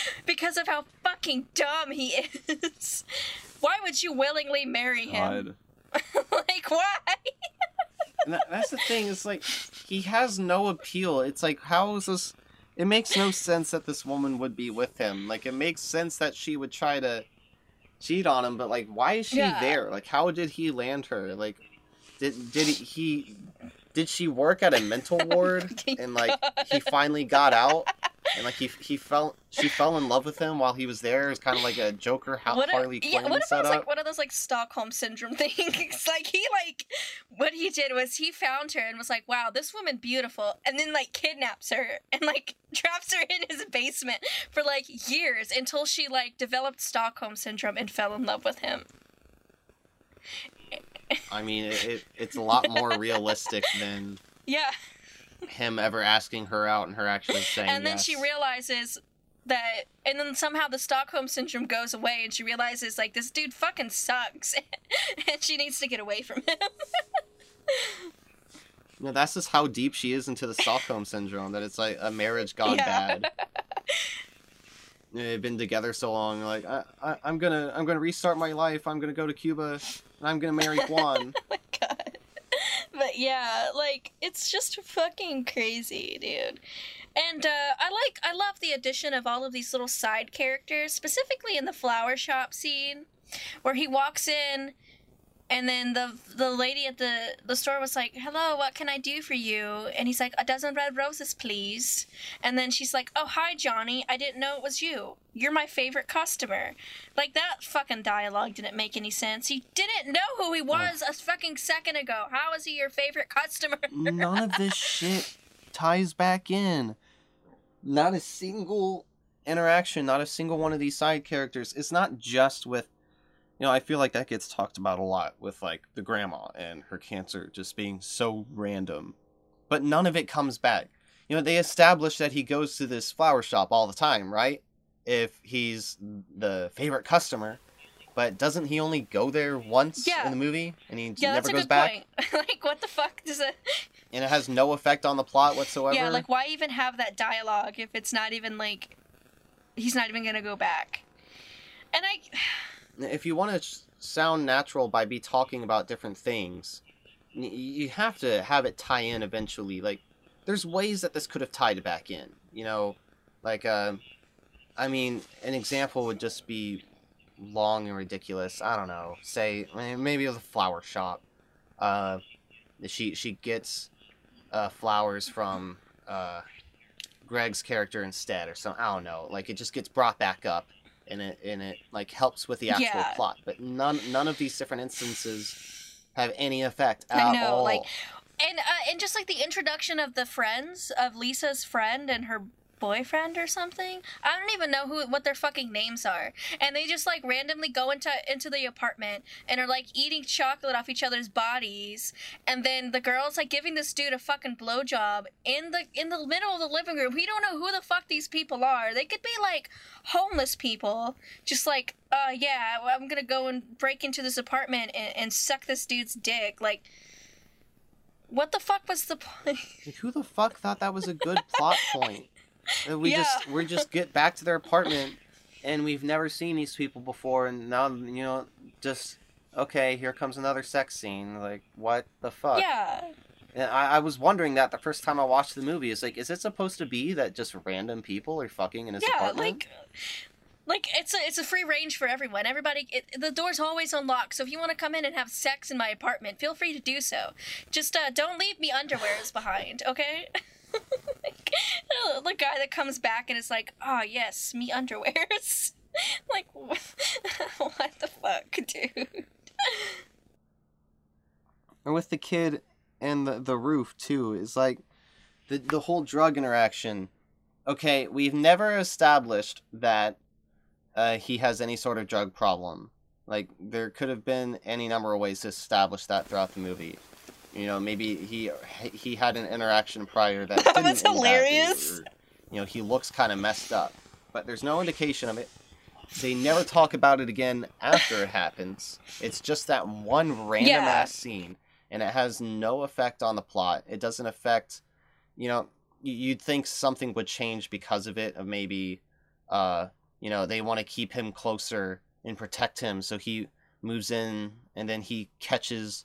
because of how fucking dumb he is. Why would you willingly marry him? like why? that, that's the thing. It's like he has no appeal. It's like how is this? It makes no sense that this woman would be with him. Like it makes sense that she would try to cheat on him, but like why is she yeah. there? Like how did he land her? Like did did he, he did she work at a mental oh ward and like he finally got out and like he he fell she fell in love with him while he was there. It's kind of like a Joker how what Harley Quinn yeah, what if setup. like one of those like Stockholm syndrome things? like he like what he did was he found her and was like, "Wow, this woman beautiful," and then like kidnaps her and like traps her in his basement for like years until she like developed Stockholm syndrome and fell in love with him. I mean, it, it it's a lot more realistic than yeah him ever asking her out and her actually saying and then yes. she realizes that and then somehow the stockholm syndrome goes away and she realizes like this dude fucking sucks and she needs to get away from him no that's just how deep she is into the stockholm syndrome that it's like a marriage gone yeah. bad they've been together so long like I, I, i'm gonna i'm gonna restart my life. I'm gonna go to cuba and i'm gonna marry juan oh my god. But yeah, like it's just fucking crazy, dude. And uh, I like, I love the addition of all of these little side characters, specifically in the flower shop scene, where he walks in and then the the lady at the the store was like, "Hello, what can I do for you?" And he's like, "A dozen red roses, please." And then she's like, "Oh, hi, Johnny. I didn't know it was you. You're my favorite customer." Like that fucking dialogue didn't make any sense. He didn't know who he was a fucking second ago. How is he your favorite customer? None of this shit ties back in. Not a single interaction, not a single one of these side characters. It's not just with you know, I feel like that gets talked about a lot with like the grandma and her cancer just being so random. But none of it comes back. You know, they establish that he goes to this flower shop all the time, right? If he's the favorite customer. But doesn't he only go there once yeah. in the movie and he yeah, never goes back? like what the fuck does it And it has no effect on the plot whatsoever. Yeah, like why even have that dialogue if it's not even like he's not even going to go back? And I if you want to sound natural by be talking about different things, you have to have it tie in eventually. Like, there's ways that this could have tied back in. You know, like uh, I mean, an example would just be long and ridiculous. I don't know. Say maybe it was a flower shop. Uh, she she gets uh, flowers from uh, Greg's character instead, or something. I don't know. Like it just gets brought back up, and it and it like helps with the actual Yeah. plot. But none none of these different instances have any effect at I know, all. like- And uh, and just like the introduction of the friends of Lisa's friend and her boyfriend or something. I don't even know who what their fucking names are. And they just like randomly go into into the apartment and are like eating chocolate off each other's bodies. And then the girl's like giving this dude a fucking blowjob in the in the middle of the living room. We don't know who the fuck these people are. They could be like homeless people. Just like, uh yeah, I'm gonna go and break into this apartment and, and suck this dude's dick. Like what the fuck was the point? Like, who the fuck thought that was a good plot point? That we just we just get back to their apartment, and we've never seen these people before, and now you know just okay. Here comes another sex scene. Like what the fuck? Yeah. And I, I was wondering that the first time I watched the movie. Is like, is it supposed to be that just random people are fucking in his yeah, apartment? like like it's a it's a free range for everyone. Everybody, it, the door's always unlocked. So if you want to come in and have sex in my apartment, feel free to do so. Just uh, don't leave me underwears behind, okay? the guy that comes back and is like, "Oh yes, me underwears." like, what, what the fuck, dude? or with the kid and the, the roof too is like the the whole drug interaction okay we've never established that uh, he has any sort of drug problem like there could have been any number of ways to establish that throughout the movie you know maybe he he had an interaction prior that, That was hilarious. or, you know he looks kind of messed up. But there's no indication of it. They never talk about it again after it happens. It's just that one random Yeah. ass scene and it has no effect on the plot. It doesn't affect you know you'd think something would change because of it of maybe uh you know they want to keep him closer and protect him. So he moves in and then he catches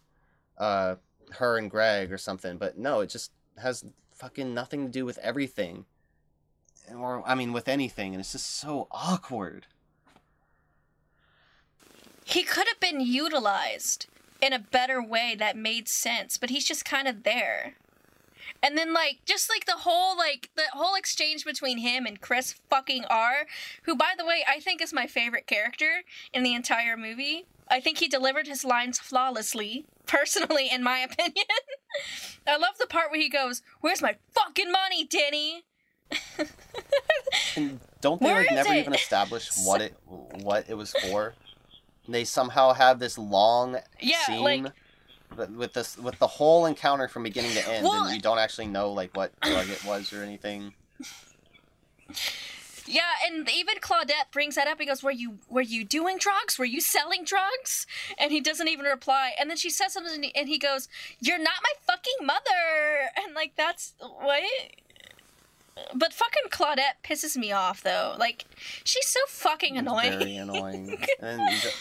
uh her and Greg or something but no it just has fucking nothing to do with everything or I mean with anything and it's just so awkward He could have been utilized in a better way that made sense, but he's just kind of there. And then like just like the whole like the whole exchange between him and Chris fucking R, who by the way I think is my favorite character in the entire movie. I think he delivered his lines flawlessly, personally in my opinion. I love the part where he goes, "Where's my fucking money, Denny?" And don't they Where like never it? even establish what it what it was for? They somehow have this long Yeah, scene like- with this with the whole encounter from beginning to end, Well- and you don't actually know like what drug it was or anything. Yeah, and even Claudette brings that up. He goes, "Were you were you doing drugs? Were you selling drugs?" And he doesn't even reply. And then she says something, and he goes, "You're not my fucking mother." And like that's what. But fucking Claudette pisses me off though. Like she's so fucking annoying. Very annoying. and the-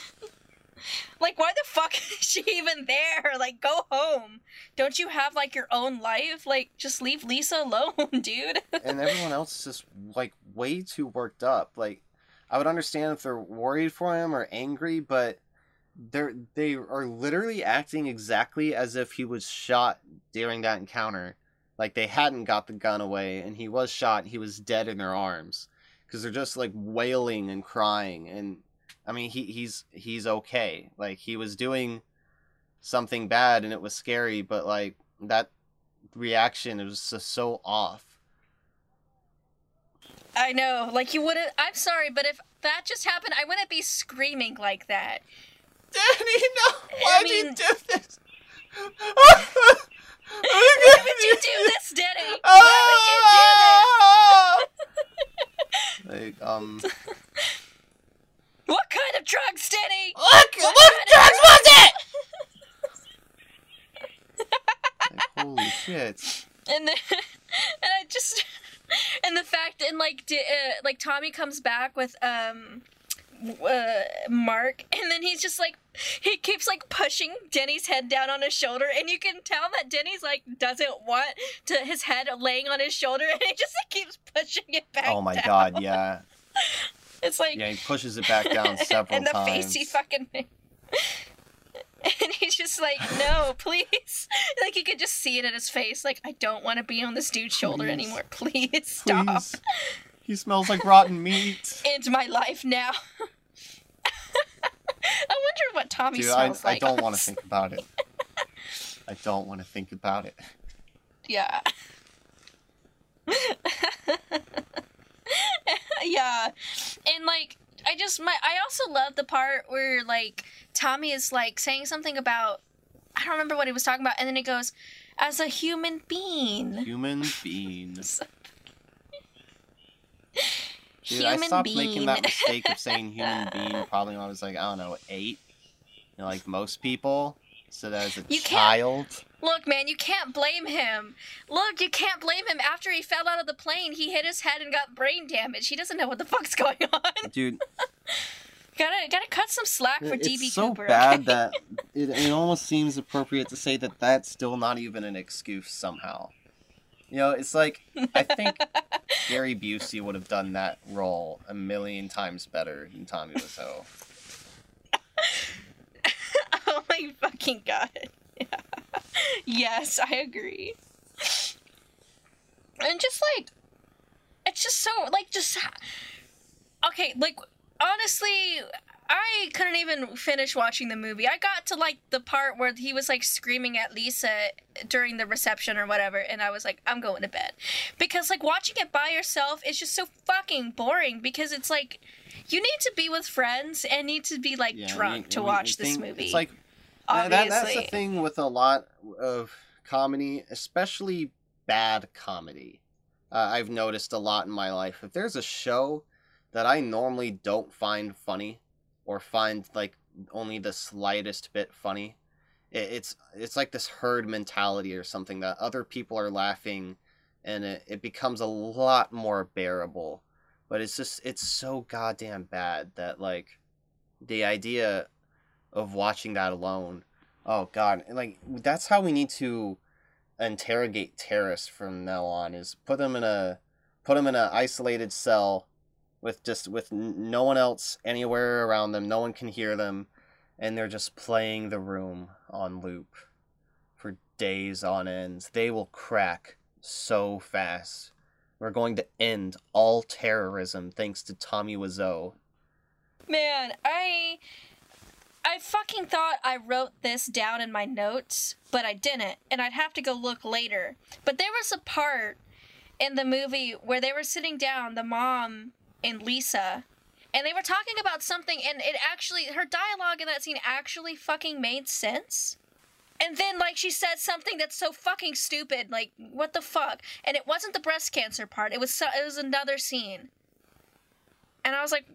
Like why the fuck is she even there? Like go home. Don't you have like your own life? Like just leave Lisa alone, dude. and everyone else is just like way too worked up. Like I would understand if they're worried for him or angry, but they're they are literally acting exactly as if he was shot during that encounter. Like they hadn't got the gun away and he was shot, he was dead in their arms. Cuz they're just like wailing and crying and I mean he he's he's okay. Like he was doing something bad and it was scary, but like that reaction it was just so off. I know. Like you wouldn't. I'm sorry, but if that just happened, I wouldn't be screaming like that. Danny, no! I Why'd you mean- do this? Why would you do this, Denny? Why um, would you do this? What kind of drugs, Denny? look, What look, kind of drugs was it? Like, holy shit! and then, and I just, and the fact, and like, di- uh, like Tommy comes back with um, uh, Mark, and then he's just like, he keeps like pushing Denny's head down on his shoulder, and you can tell that Denny's like doesn't want to his head laying on his shoulder, and he just like, keeps pushing it back. Oh my down. god, yeah. It's like Yeah, he pushes it back down several and the times. face he fucking and he's just like, no, please. Like you could just see it in his face. Like I don't want to be on this dude's shoulder Please. anymore. Please stop. Please. He smells like rotten meat. Into my life now. I wonder what Tommy Dude, I, smells I like. don't want to think about it. I don't want to think about it. Yeah. yeah. And like I just my I also love the part where like Tommy is like saying something about I don't remember what he was talking about and then he goes as a human being. Human beings. Dude, human I stopped being. making that mistake of saying human being probably when I was like, I don't know, eight. You know, like most people. So that as a You can't- child. Look, man, you can't blame him. Look, you can't blame him. After he fell out of the plane, he hit his head and got brain damage. He doesn't know what the fuck's going on. Dude, gotta gotta cut some slack for it's DB so Cooper. bad okay? that it, it almost seems appropriate to say that that's still not even an excuse somehow. You know, it's like I think Gary Busey would have done that role a million times better than Tommy Wiseau. oh my fucking god. Yeah. Yes, I agree. And just like it's just so like just okay, like honestly, I couldn't even finish watching the movie. I got to like the part where he was like screaming at Lisa during the reception or whatever, and I was like, I'm going to bed. Because like watching it by yourself is just so fucking boring because it's like you need to be with friends and need to be like Yeah, drunk to watch this movie. It's like obviously. that, that's the thing with a lot of comedy, especially bad comedy. Uh, I've noticed a lot in my life. If there's a show that I normally don't find funny, or find like only the slightest bit funny, it, it's it's like this herd mentality or something that other people are laughing, and it, it becomes a lot more bearable. But it's just it's so goddamn bad that like the idea of watching that alone. Oh god, like that's how we need to interrogate terrorists from now on is put them in a put them in an isolated cell with just with no one else anywhere around them, no one can hear them and they're just playing the room on loop for days on end. They will crack so fast. We're going to end all terrorism thanks to Tommy Wiseau. Man, I I fucking thought I wrote this down in my notes, but I didn't, and I'd have to go look later. But there was a part in the movie where they were sitting down, the mom and Lisa, and they were talking about something and it actually her dialogue in that scene actually fucking made sense. And then like she said something that's so fucking stupid, like what the fuck? And it wasn't the breast cancer part. It was so, it was another scene. And I was like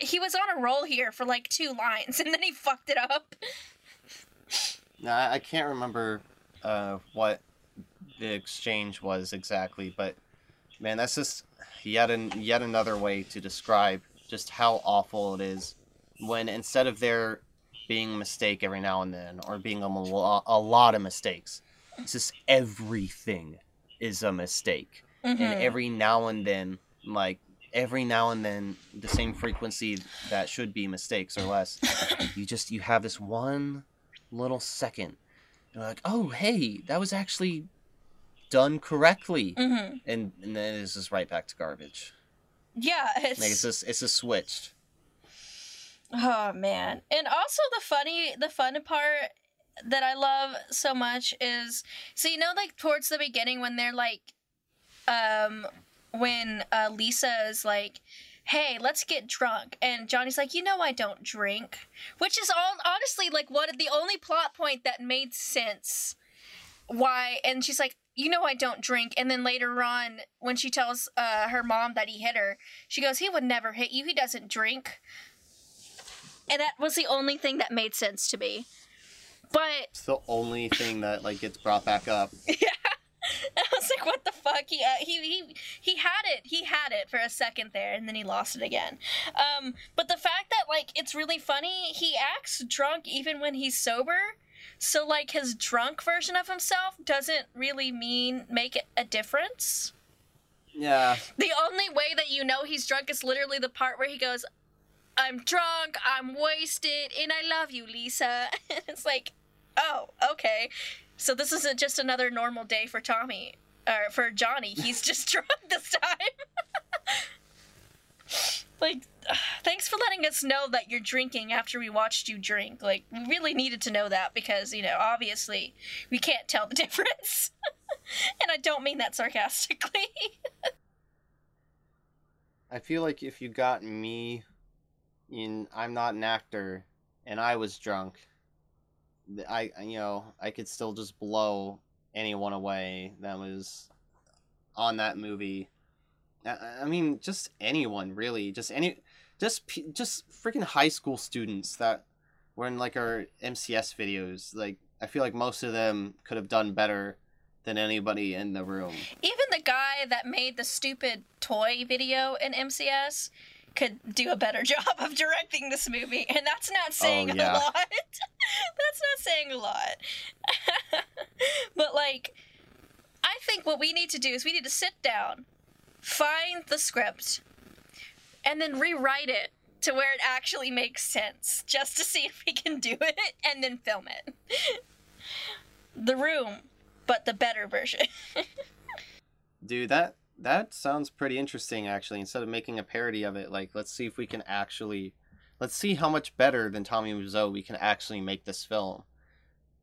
he was on a roll here for like two lines and then he fucked it up. Now, I can't remember uh, what the exchange was exactly, but man, that's just yet an, yet another way to describe just how awful it is when instead of there being a mistake every now and then or being a, a lot of mistakes, it's just everything is a mistake, and Mhm. every now and then, like every now and then, the same frequency that should be mistakes or less, you just you have this one little second. You're like, oh, hey, that was actually done correctly. Mhm. And, and then it's just right back to garbage. Yeah, it's, Like, it's just, it's just switched. oh man. And also the funny the fun part that I love so much is so you know like towards the beginning when they're like um when uh Lisa is like Hey, let's get drunk. And Johnny's like, you know, I don't drink. Which is all honestly like one of the only plot point that made sense. Why? And she's like, you know, I don't drink. And then later on, when she tells uh, her mom that he hit her, she goes, he would never hit you. He doesn't drink. And that was the only thing that made sense to me. But It's the only thing that, like, gets brought back up. yeah, I was like, what the fuck? He, uh, he he he had it. He had it for a second there, and then he lost it again. Um, but the fact that like it's really funny, he acts drunk even when he's sober. So like his drunk version of himself doesn't really mean make a difference. Yeah. The only way that you know he's drunk is literally the part where he goes, I'm drunk, I'm wasted, and I love you, Lisa. And it's like, oh, okay. So this isn't just another normal day for Tommy, or for Johnny. He's just drunk this time. like, thanks for letting us know that you're drinking after we watched you drink. Like, we really needed to know that because, you know, obviously we can't tell the difference. and I don't mean that sarcastically. I feel like if you got me in I'm not an actor and I was drunk, I you know, I could still just blow anyone away that was on that movie. I, mean, just anyone really, just any just just freaking high school students that were in like our MCS videos. Like I feel like most of them could have done better than anybody in the room. Even the guy that made the stupid toy video in MCS could do a better job of directing this movie, and that's not oh, saying oh, yeah. a lot. that's not saying a lot. but like I think what we need to do is we need to sit down, find the script, and then rewrite it to where it actually makes sense, just to see if we can do it, and then film it. the Room but the better version. Dude, that that sounds pretty interesting actually. Instead of making a parody of it, like let's see if we can actually let's see how much better than Tommy Wiseau we can actually make this film.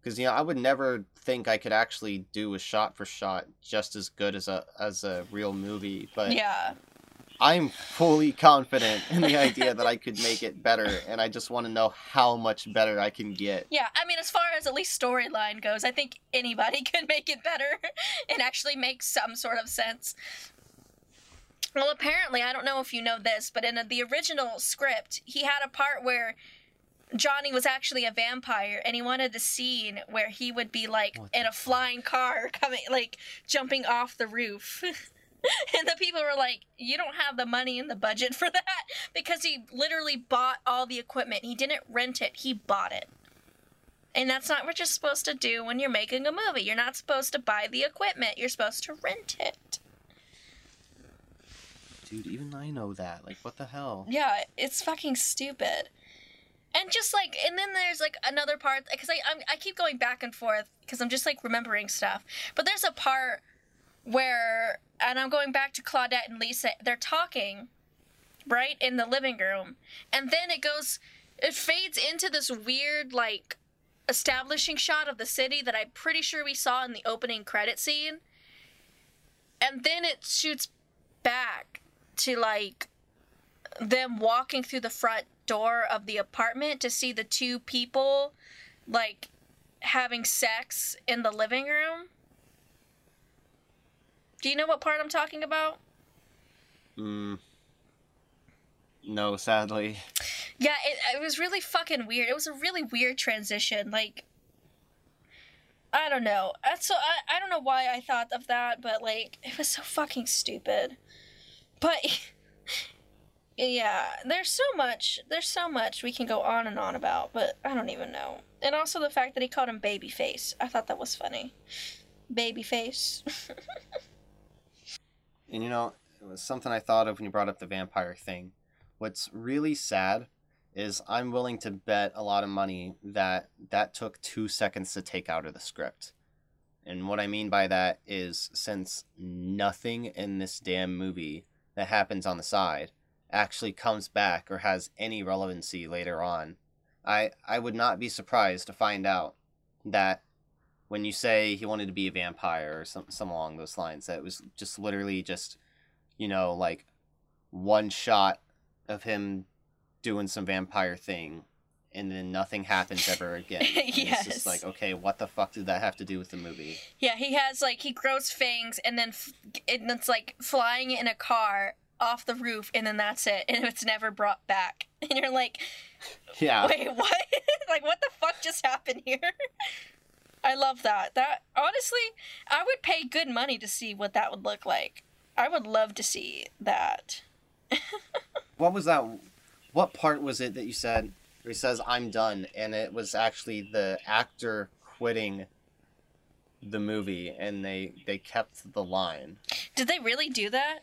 Because you know, I would never think I could actually do a shot for shot just as good as a as a real movie. But yeah, I'm fully confident in the idea that I could make it better, and I just want to know how much better I can get. Yeah, I mean, as far as at least storyline goes, I think anybody can make it better and actually make some sort of sense. Well, apparently, I don't know if you know this, but in a, the original script, he had a part where Johnny was actually a vampire and he wanted the scene where he would be like in a flying car coming like jumping off the roof. and the people were like, "You don't have the money in the budget for that because he literally bought all the equipment. He didn't rent it; he bought it." And that's not what you're supposed to do when you're making a movie. You're not supposed to buy the equipment. You're supposed to rent it. Dude, even I know that. Like, what the hell? Yeah, it's fucking stupid. And just like, and then there's like another part because I I'm, I keep going back and forth because I'm just like remembering stuff. But there's a part where and I'm going back to Claudette and Lisa, they're talking, right, in the living room. And then it goes, it fades into this weird, like, establishing shot of the city that I'm pretty sure we saw in the opening credit scene. And then it shoots back to, like, them walking through the front door of the apartment to see the two people, like, having sex in the living room. Do you know what part I'm talking about? Mm. No, sadly. Yeah, it, it was really fucking weird. It was a really weird transition. Like, I don't know. That's so I, I don't know why I thought of that, but like it was so fucking stupid. But yeah, there's so much. There's so much we can go on and on about, but I don't even know. And also the fact that he called him babyface. I thought that was funny. Babyface. And you know, it was something I thought of when you brought up the vampire thing. What's really sad is I'm willing to bet a lot of money that that took two seconds to take out of the script. And what I mean by that is since nothing in this damn movie that happens on the side actually comes back or has any relevancy later on, I, I would not be surprised to find out that when you say he wanted to be a vampire or some some along those lines. That was just literally just, you know, like one shot of him doing some vampire thing and then nothing happens ever again. yes. It's just like, okay, what the fuck did that have to do with the movie? Yeah, he has like he grows fangs and then f- and it's like flying in a car off the roof and then that's it and it's never brought back. And you're like, yeah. Wait, what? like what the fuck just happened here? I love that. That honestly, I would pay good money to see what that would look like. I would love to see that. what was that? What part was it that you said where he says "I'm done" and it was actually the actor quitting the movie and they they kept the line. Did they really do that?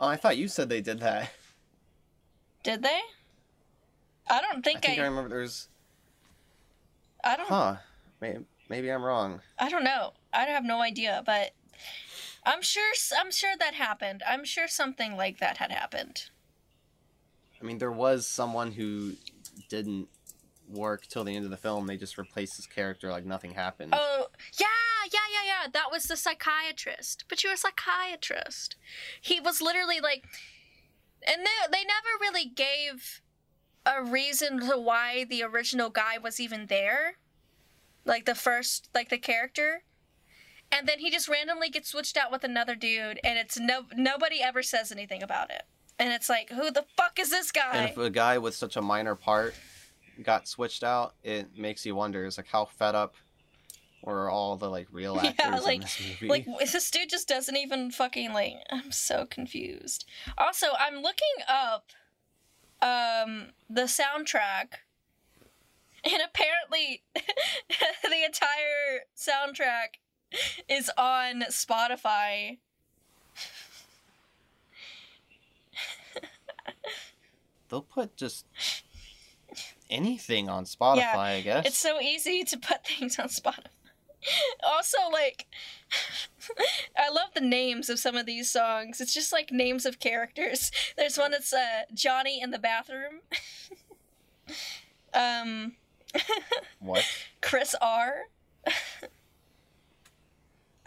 Oh, I thought you said they did that. Did they? I don't I think think I, I. remember there's I don't. huh. Maybe, maybe I'm wrong. I don't know. I have no idea, but I'm sure. I'm sure that happened. I'm sure something like that had happened. I mean, there was someone who didn't work till the end of the film. They just replaced his character like nothing happened. Oh, yeah, yeah, yeah, yeah. That was the psychiatrist. But you're a psychiatrist. He was literally like, and they, they never really gave a reason to why the original guy was even there. Like the first, like the character. And then he just randomly gets switched out with another dude, and it's no nobody ever says anything about it. And it's like, who the fuck is this guy? And if a guy with such a minor part got switched out, it makes you wonder, is like how fed up were all the like real actors Yeah, like- in this movie? Like this dude just doesn't even fucking like. I'm so confused. Also, I'm looking up um the soundtrack, and apparently, the entire soundtrack is on Spotify. They'll put just anything on Spotify, Yeah, I guess. It's so easy to put things on Spotify. Also, like, I love the names of some of these songs. It's just like names of characters. There's one that's uh, Johnny in the bathroom. um, What? Chris R.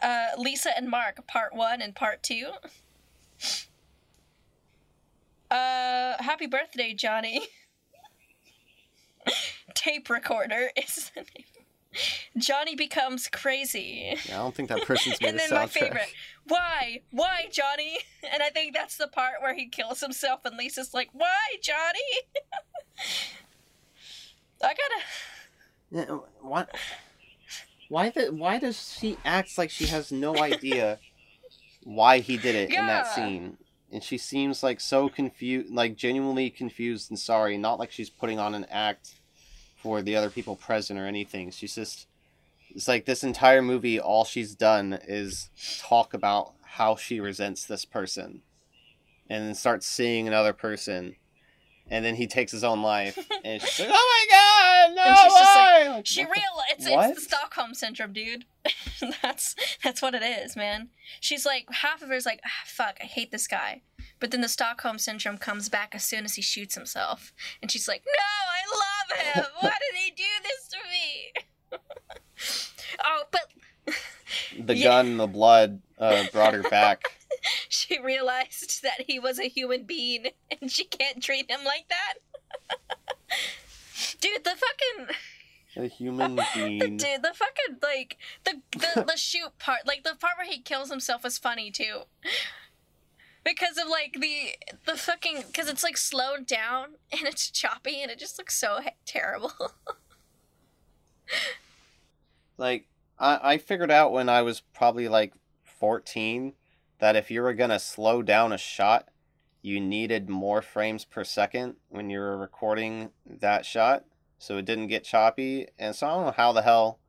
uh, Lisa and Mark, part one and part two. Uh, happy birthday, Johnny. Tape recorder is the name. Johnny becomes crazy. Yeah, I don't think that person's made and then my favorite, why, why, Johnny? And I think that's the part where he kills himself, and Lisa's like, why, Johnny? I gotta. Yeah, uh, what? Why the, Why does she act like she has no idea why he did it in that scene? And she seems like so confused, like genuinely confused and sorry. Not like she's putting on an act for the other people present or anything. She's just. It's like this entire movie, all she's done is talk about how she resents this person, and then starts seeing another person, and then he takes his own life, and she's like, "Oh my god, no!" And she's just like, why?" Like, She real it's what? it's the Stockholm syndrome, dude. that's that's what it is, man. She's like half of her is like, ah, fuck, I hate this guy. But then the Stockholm syndrome comes back as soon as he shoots himself. And she's like, No, I love him. Why did he do this to me? oh, but the Yeah. gun and the blood uh, brought her back. she realized that he was a human being and she can't treat him like that. Dude, the fucking A human being. Dude, the fucking like the the, the shoot part, like the part where he kills himself is funny too. Because of like the the fucking because it's like slowed down and it's choppy and it just looks so terrible. Like I, I figured out when I was probably like fourteen that if you were gonna slow down a shot, you needed more frames per second when you were recording that shot, so it didn't get choppy. And so I don't know how the hell,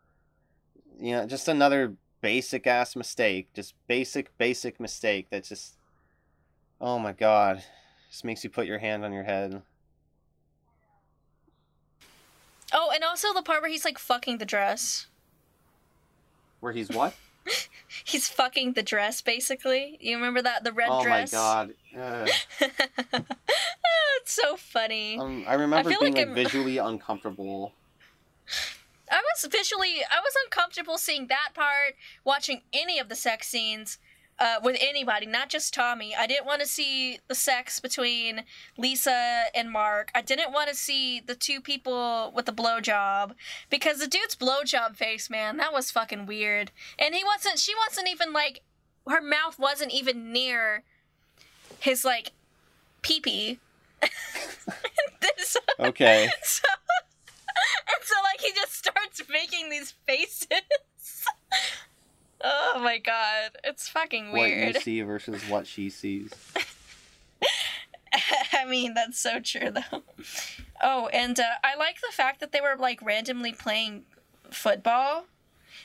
you know, just another basic ass mistake, just basic basic mistake that just, oh my god, just makes you put your hand on your head. oh, and also the part where he's like fucking the dress. Where he's what? He's fucking the dress basically. You remember that the red oh dress? Oh my god. Ugh. it's so funny. Um, I remember feel being like like, visually uncomfortable. I was visually, I was uncomfortable seeing that part, watching any of the sex scenes uh, with anybody, not just Tommy. I didn't want to see the sex between Lisa and Mark. I didn't want to see the two people with the blowjob because the dude's blowjob face, man, that was fucking weird. And he wasn't, she wasn't even like, her mouth wasn't even near his like pee pee. Okay. So, and so like he just starts making these faces. Oh my god, it's fucking weird. what you see versus what she sees. I mean, that's so true though. Oh, and uh, I like the fact that they were like randomly playing football,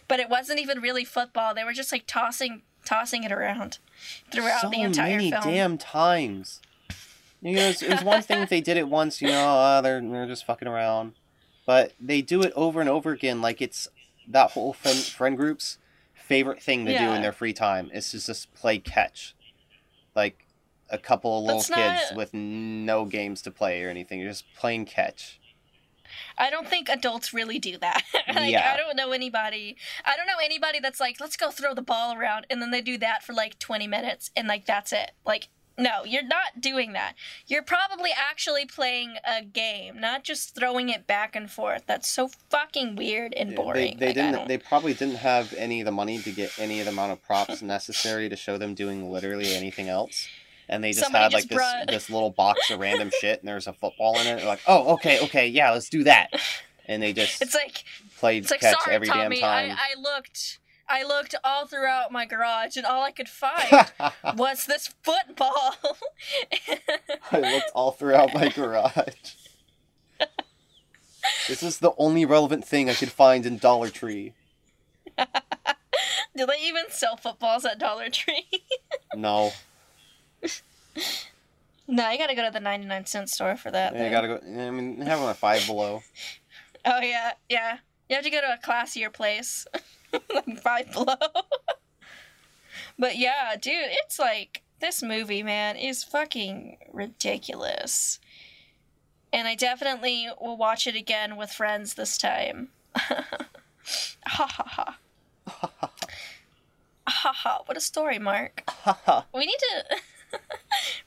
but it wasn't even really football. They were just like tossing tossing it around throughout so the entire many film. damn times. You know, it was, it was one thing if they did it once, you know, uh, they're they're just fucking around, but they do it over and over again. Like it's that whole friend friend group's favorite thing to do in their free time is to just play catch, like a couple of little That's kids not- with no games to play or anything, You're just playing catch. I don't think adults really do that. like, Yeah. I don't know anybody. I don't know anybody that's like, let's go throw the ball around, and then they do that for like 20 minutes, and like that's it. Like, no, you're not doing that. You're probably actually playing a game, not just throwing it back and forth. That's so fucking weird and boring. they Like, didn't. They probably didn't have any of the money to get any of the amount of props necessary to show them doing literally anything else. And they just Somebody had just like this brought- this little box of random shit, and there's a football in it. They're like, oh, okay, okay, yeah, let's do that. And they just It's like played it's like catch sorry, every Tommy. damn time. I, I looked. I looked all throughout my garage, and all I could find was this football. I looked all throughout my garage. this is the only relevant thing I could find in Dollar Tree. Do they even sell footballs at Dollar Tree? No, no, you gotta go to the 99 cent store for that. I man. gotta go. I mean, they have them at Five Below. Oh, yeah, yeah. You have to go to a classier place. Like Five Below. but yeah, dude, it's like, this movie, man, is fucking ridiculous. And I definitely will watch it again with friends this time. ha ha ha. Ha ha. What a story, Mark. Ha ha. We need to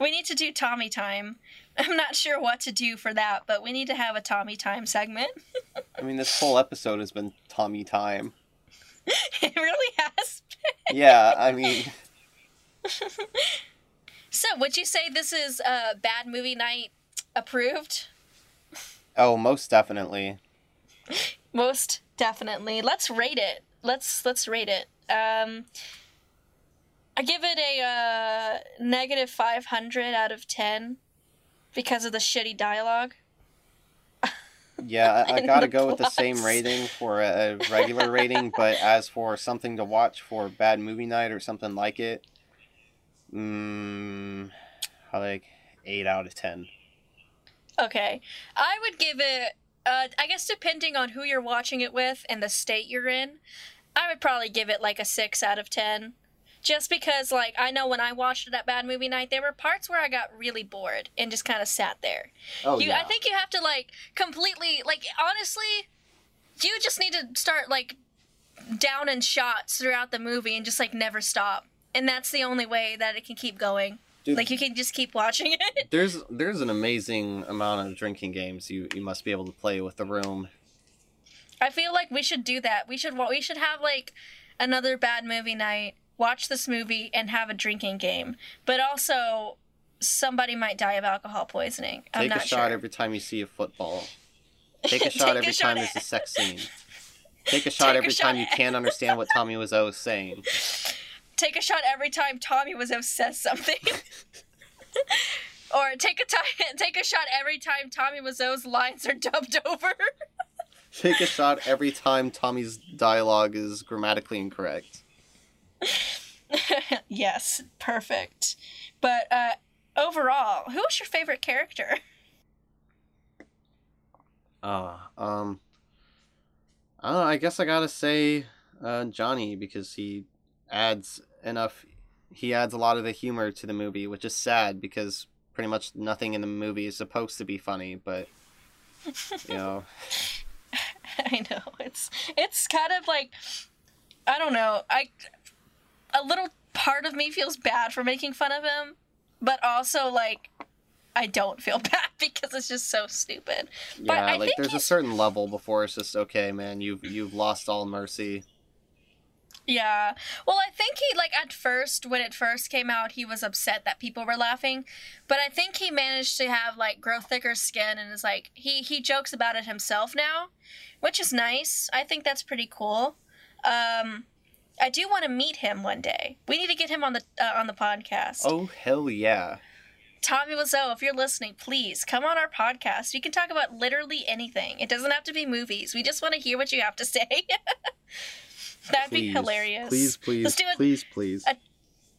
we need to do Tommy time. I'm not sure what to do for that, but we need to have a Tommy time segment. I mean, this whole episode has been Tommy time. it really has. Been. Yeah, I mean, So, would you say this is uh, bad movie night approved? oh, most definitely. Most definitely. Let's rate it. Let's let's rate it. Um, I give it a uh, negative five hundred out of ten because of the shitty dialogue. Yeah, I, I gotta go with the same rating for a, a regular rating, but as for something to watch for bad movie night or something like it, mm, I like eight out of ten. Okay. I would give it, uh, I guess depending on who you're watching it with and the state you're in, I would probably give it like a 6 out of 10. Just because, like, I know when I watched that Bad Movie Night, there were parts where I got really bored and just kind of sat there. Oh you, yeah, I think you have to, like, completely, like, honestly, you just need to start, like, down in shots throughout the movie and just, like, never stop. And that's the only way that it can keep going. Dude, Like, you can just keep watching it. there's there's an amazing amount of drinking games you you must be able to play with the room. I feel like we should do that. We should we should have like another bad movie night, watch this movie and have a drinking game. But also somebody might die of alcohol poisoning. I'm Take a shot sure. every time you see a football. Take a shot Take every shot time at- there's a sex scene. Take a shot Take a every shot time you can't understand what Tommy Wiseau is saying. Take a shot every time Tommy Wiseau says something. or take a time take a shot every time Tommy Wiseau's lines are dubbed over. Take a shot every time Tommy's dialogue is grammatically incorrect. yes, perfect. But uh overall, who was your favorite character? Uh, um, I don't know. I guess I gotta say, uh, Johnny because he adds enough. He adds a lot of the humor to the movie, which is sad because pretty much nothing in the movie is supposed to be funny. But you know, I know it's it's kind of like I don't know. I a little part of me feels bad for making fun of him, but also like I don't feel bad because it's just so stupid. But yeah, I like think there's a certain level before it's just okay, man. You've you've lost all mercy. Yeah. Well, I think he like at first when it first came out, he was upset that people were laughing, but I think he managed to have like grow thicker skin and is like he he jokes about it himself now, which is nice. I think that's pretty cool. Um I do want to meet him one day. We need to get him on the uh, on the podcast. Oh hell yeah! Tommy Wiseau, if you're listening, please come on our podcast. We can talk about literally anything. It doesn't have to be movies. We just want to hear what you have to say. That'd be hilarious. Please, please, Let's do it. please, please. a-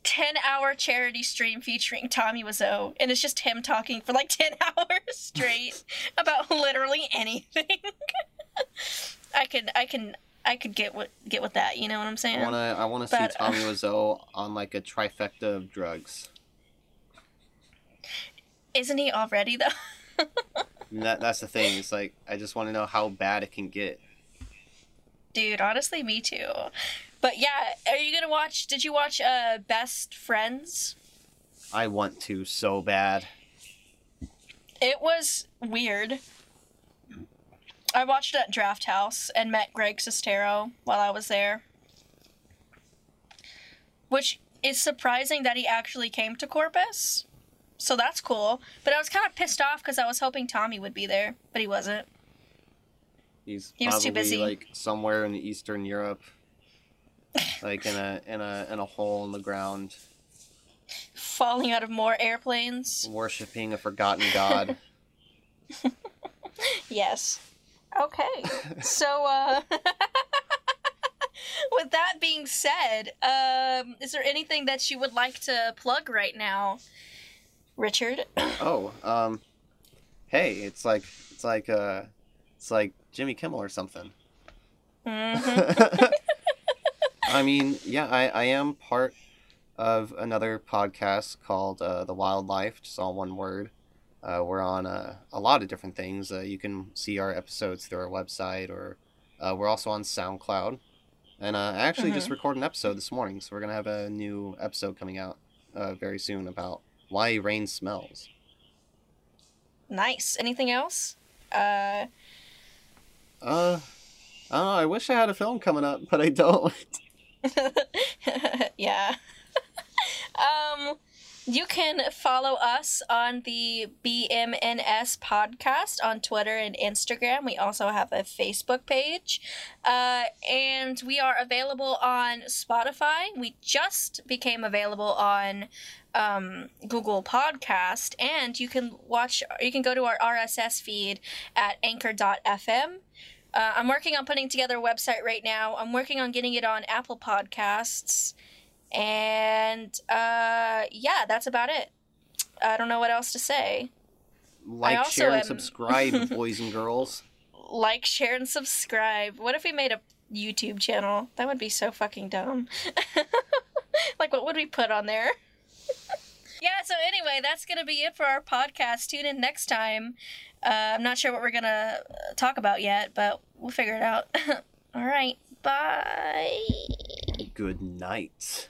10 hour charity stream featuring Tommy Wiseau, and it's just him talking for like 10 hours straight about literally anything. I can, I can, I could get what get with that. You know what I'm saying? I wanna, I wanna see But, uh, Tommy Wiseau on like a trifecta of drugs. Isn't he already though? That, that's the thing. It's like I just want to know how bad it can get. Dude, honestly, me too. But yeah, are you gonna watch? Did you watch uh Best Friends? I want to so bad. It was weird. I watched it at Drafthouse and met Greg Sestero while I was there. Which is surprising that he actually came to Corpus. So that's cool. But I was kind of pissed off because I was hoping Tommy would be there, but he wasn't. He's He was probably too busy. like somewhere in Eastern Europe, like in a in a in a hole in the ground, Falling out of more airplanes. worshiping a forgotten god. Yes. Okay. so, uh, with that being said, um, is there anything that you would like to plug right now, Richard? oh, um, hey, it's like it's like uh, it's like Jimmy Kimmel or something. Mhm. I mean, yeah, I, I am part of another podcast called uh, The Wildlife, just all one word. Uh, we're on uh, a lot of different things. Uh, you can see our episodes through our website, or uh, we're also on SoundCloud. And uh, I actually just recorded an episode this morning, so we're going to have a new episode coming out uh, very soon about why rain smells. Nice. Anything else? Uh, Uh, I don't know. I wish I had a film coming up, but I don't. yeah. um, you can follow us on the BMNS podcast on Twitter and Instagram. We also have a Facebook page. Uh, and we are available on Spotify. We just became available on um, Google Podcast. And you can watch, you can go to our RSS feed at anchor.fm. Uh, I'm working on putting together a website right now. I'm working on getting it on Apple Podcasts. And uh, yeah, that's about it. I don't know what else to say. Like, share, and am- subscribe, boys and girls. Like, share, and subscribe. What if we made a YouTube channel? That would be so fucking dumb. like, what would we put on there? yeah, so anyway, that's going to be it for our podcast. Tune in next time. Uh, I'm not sure what we're going to talk about yet, but we'll figure it out. All right. Bye. Good night.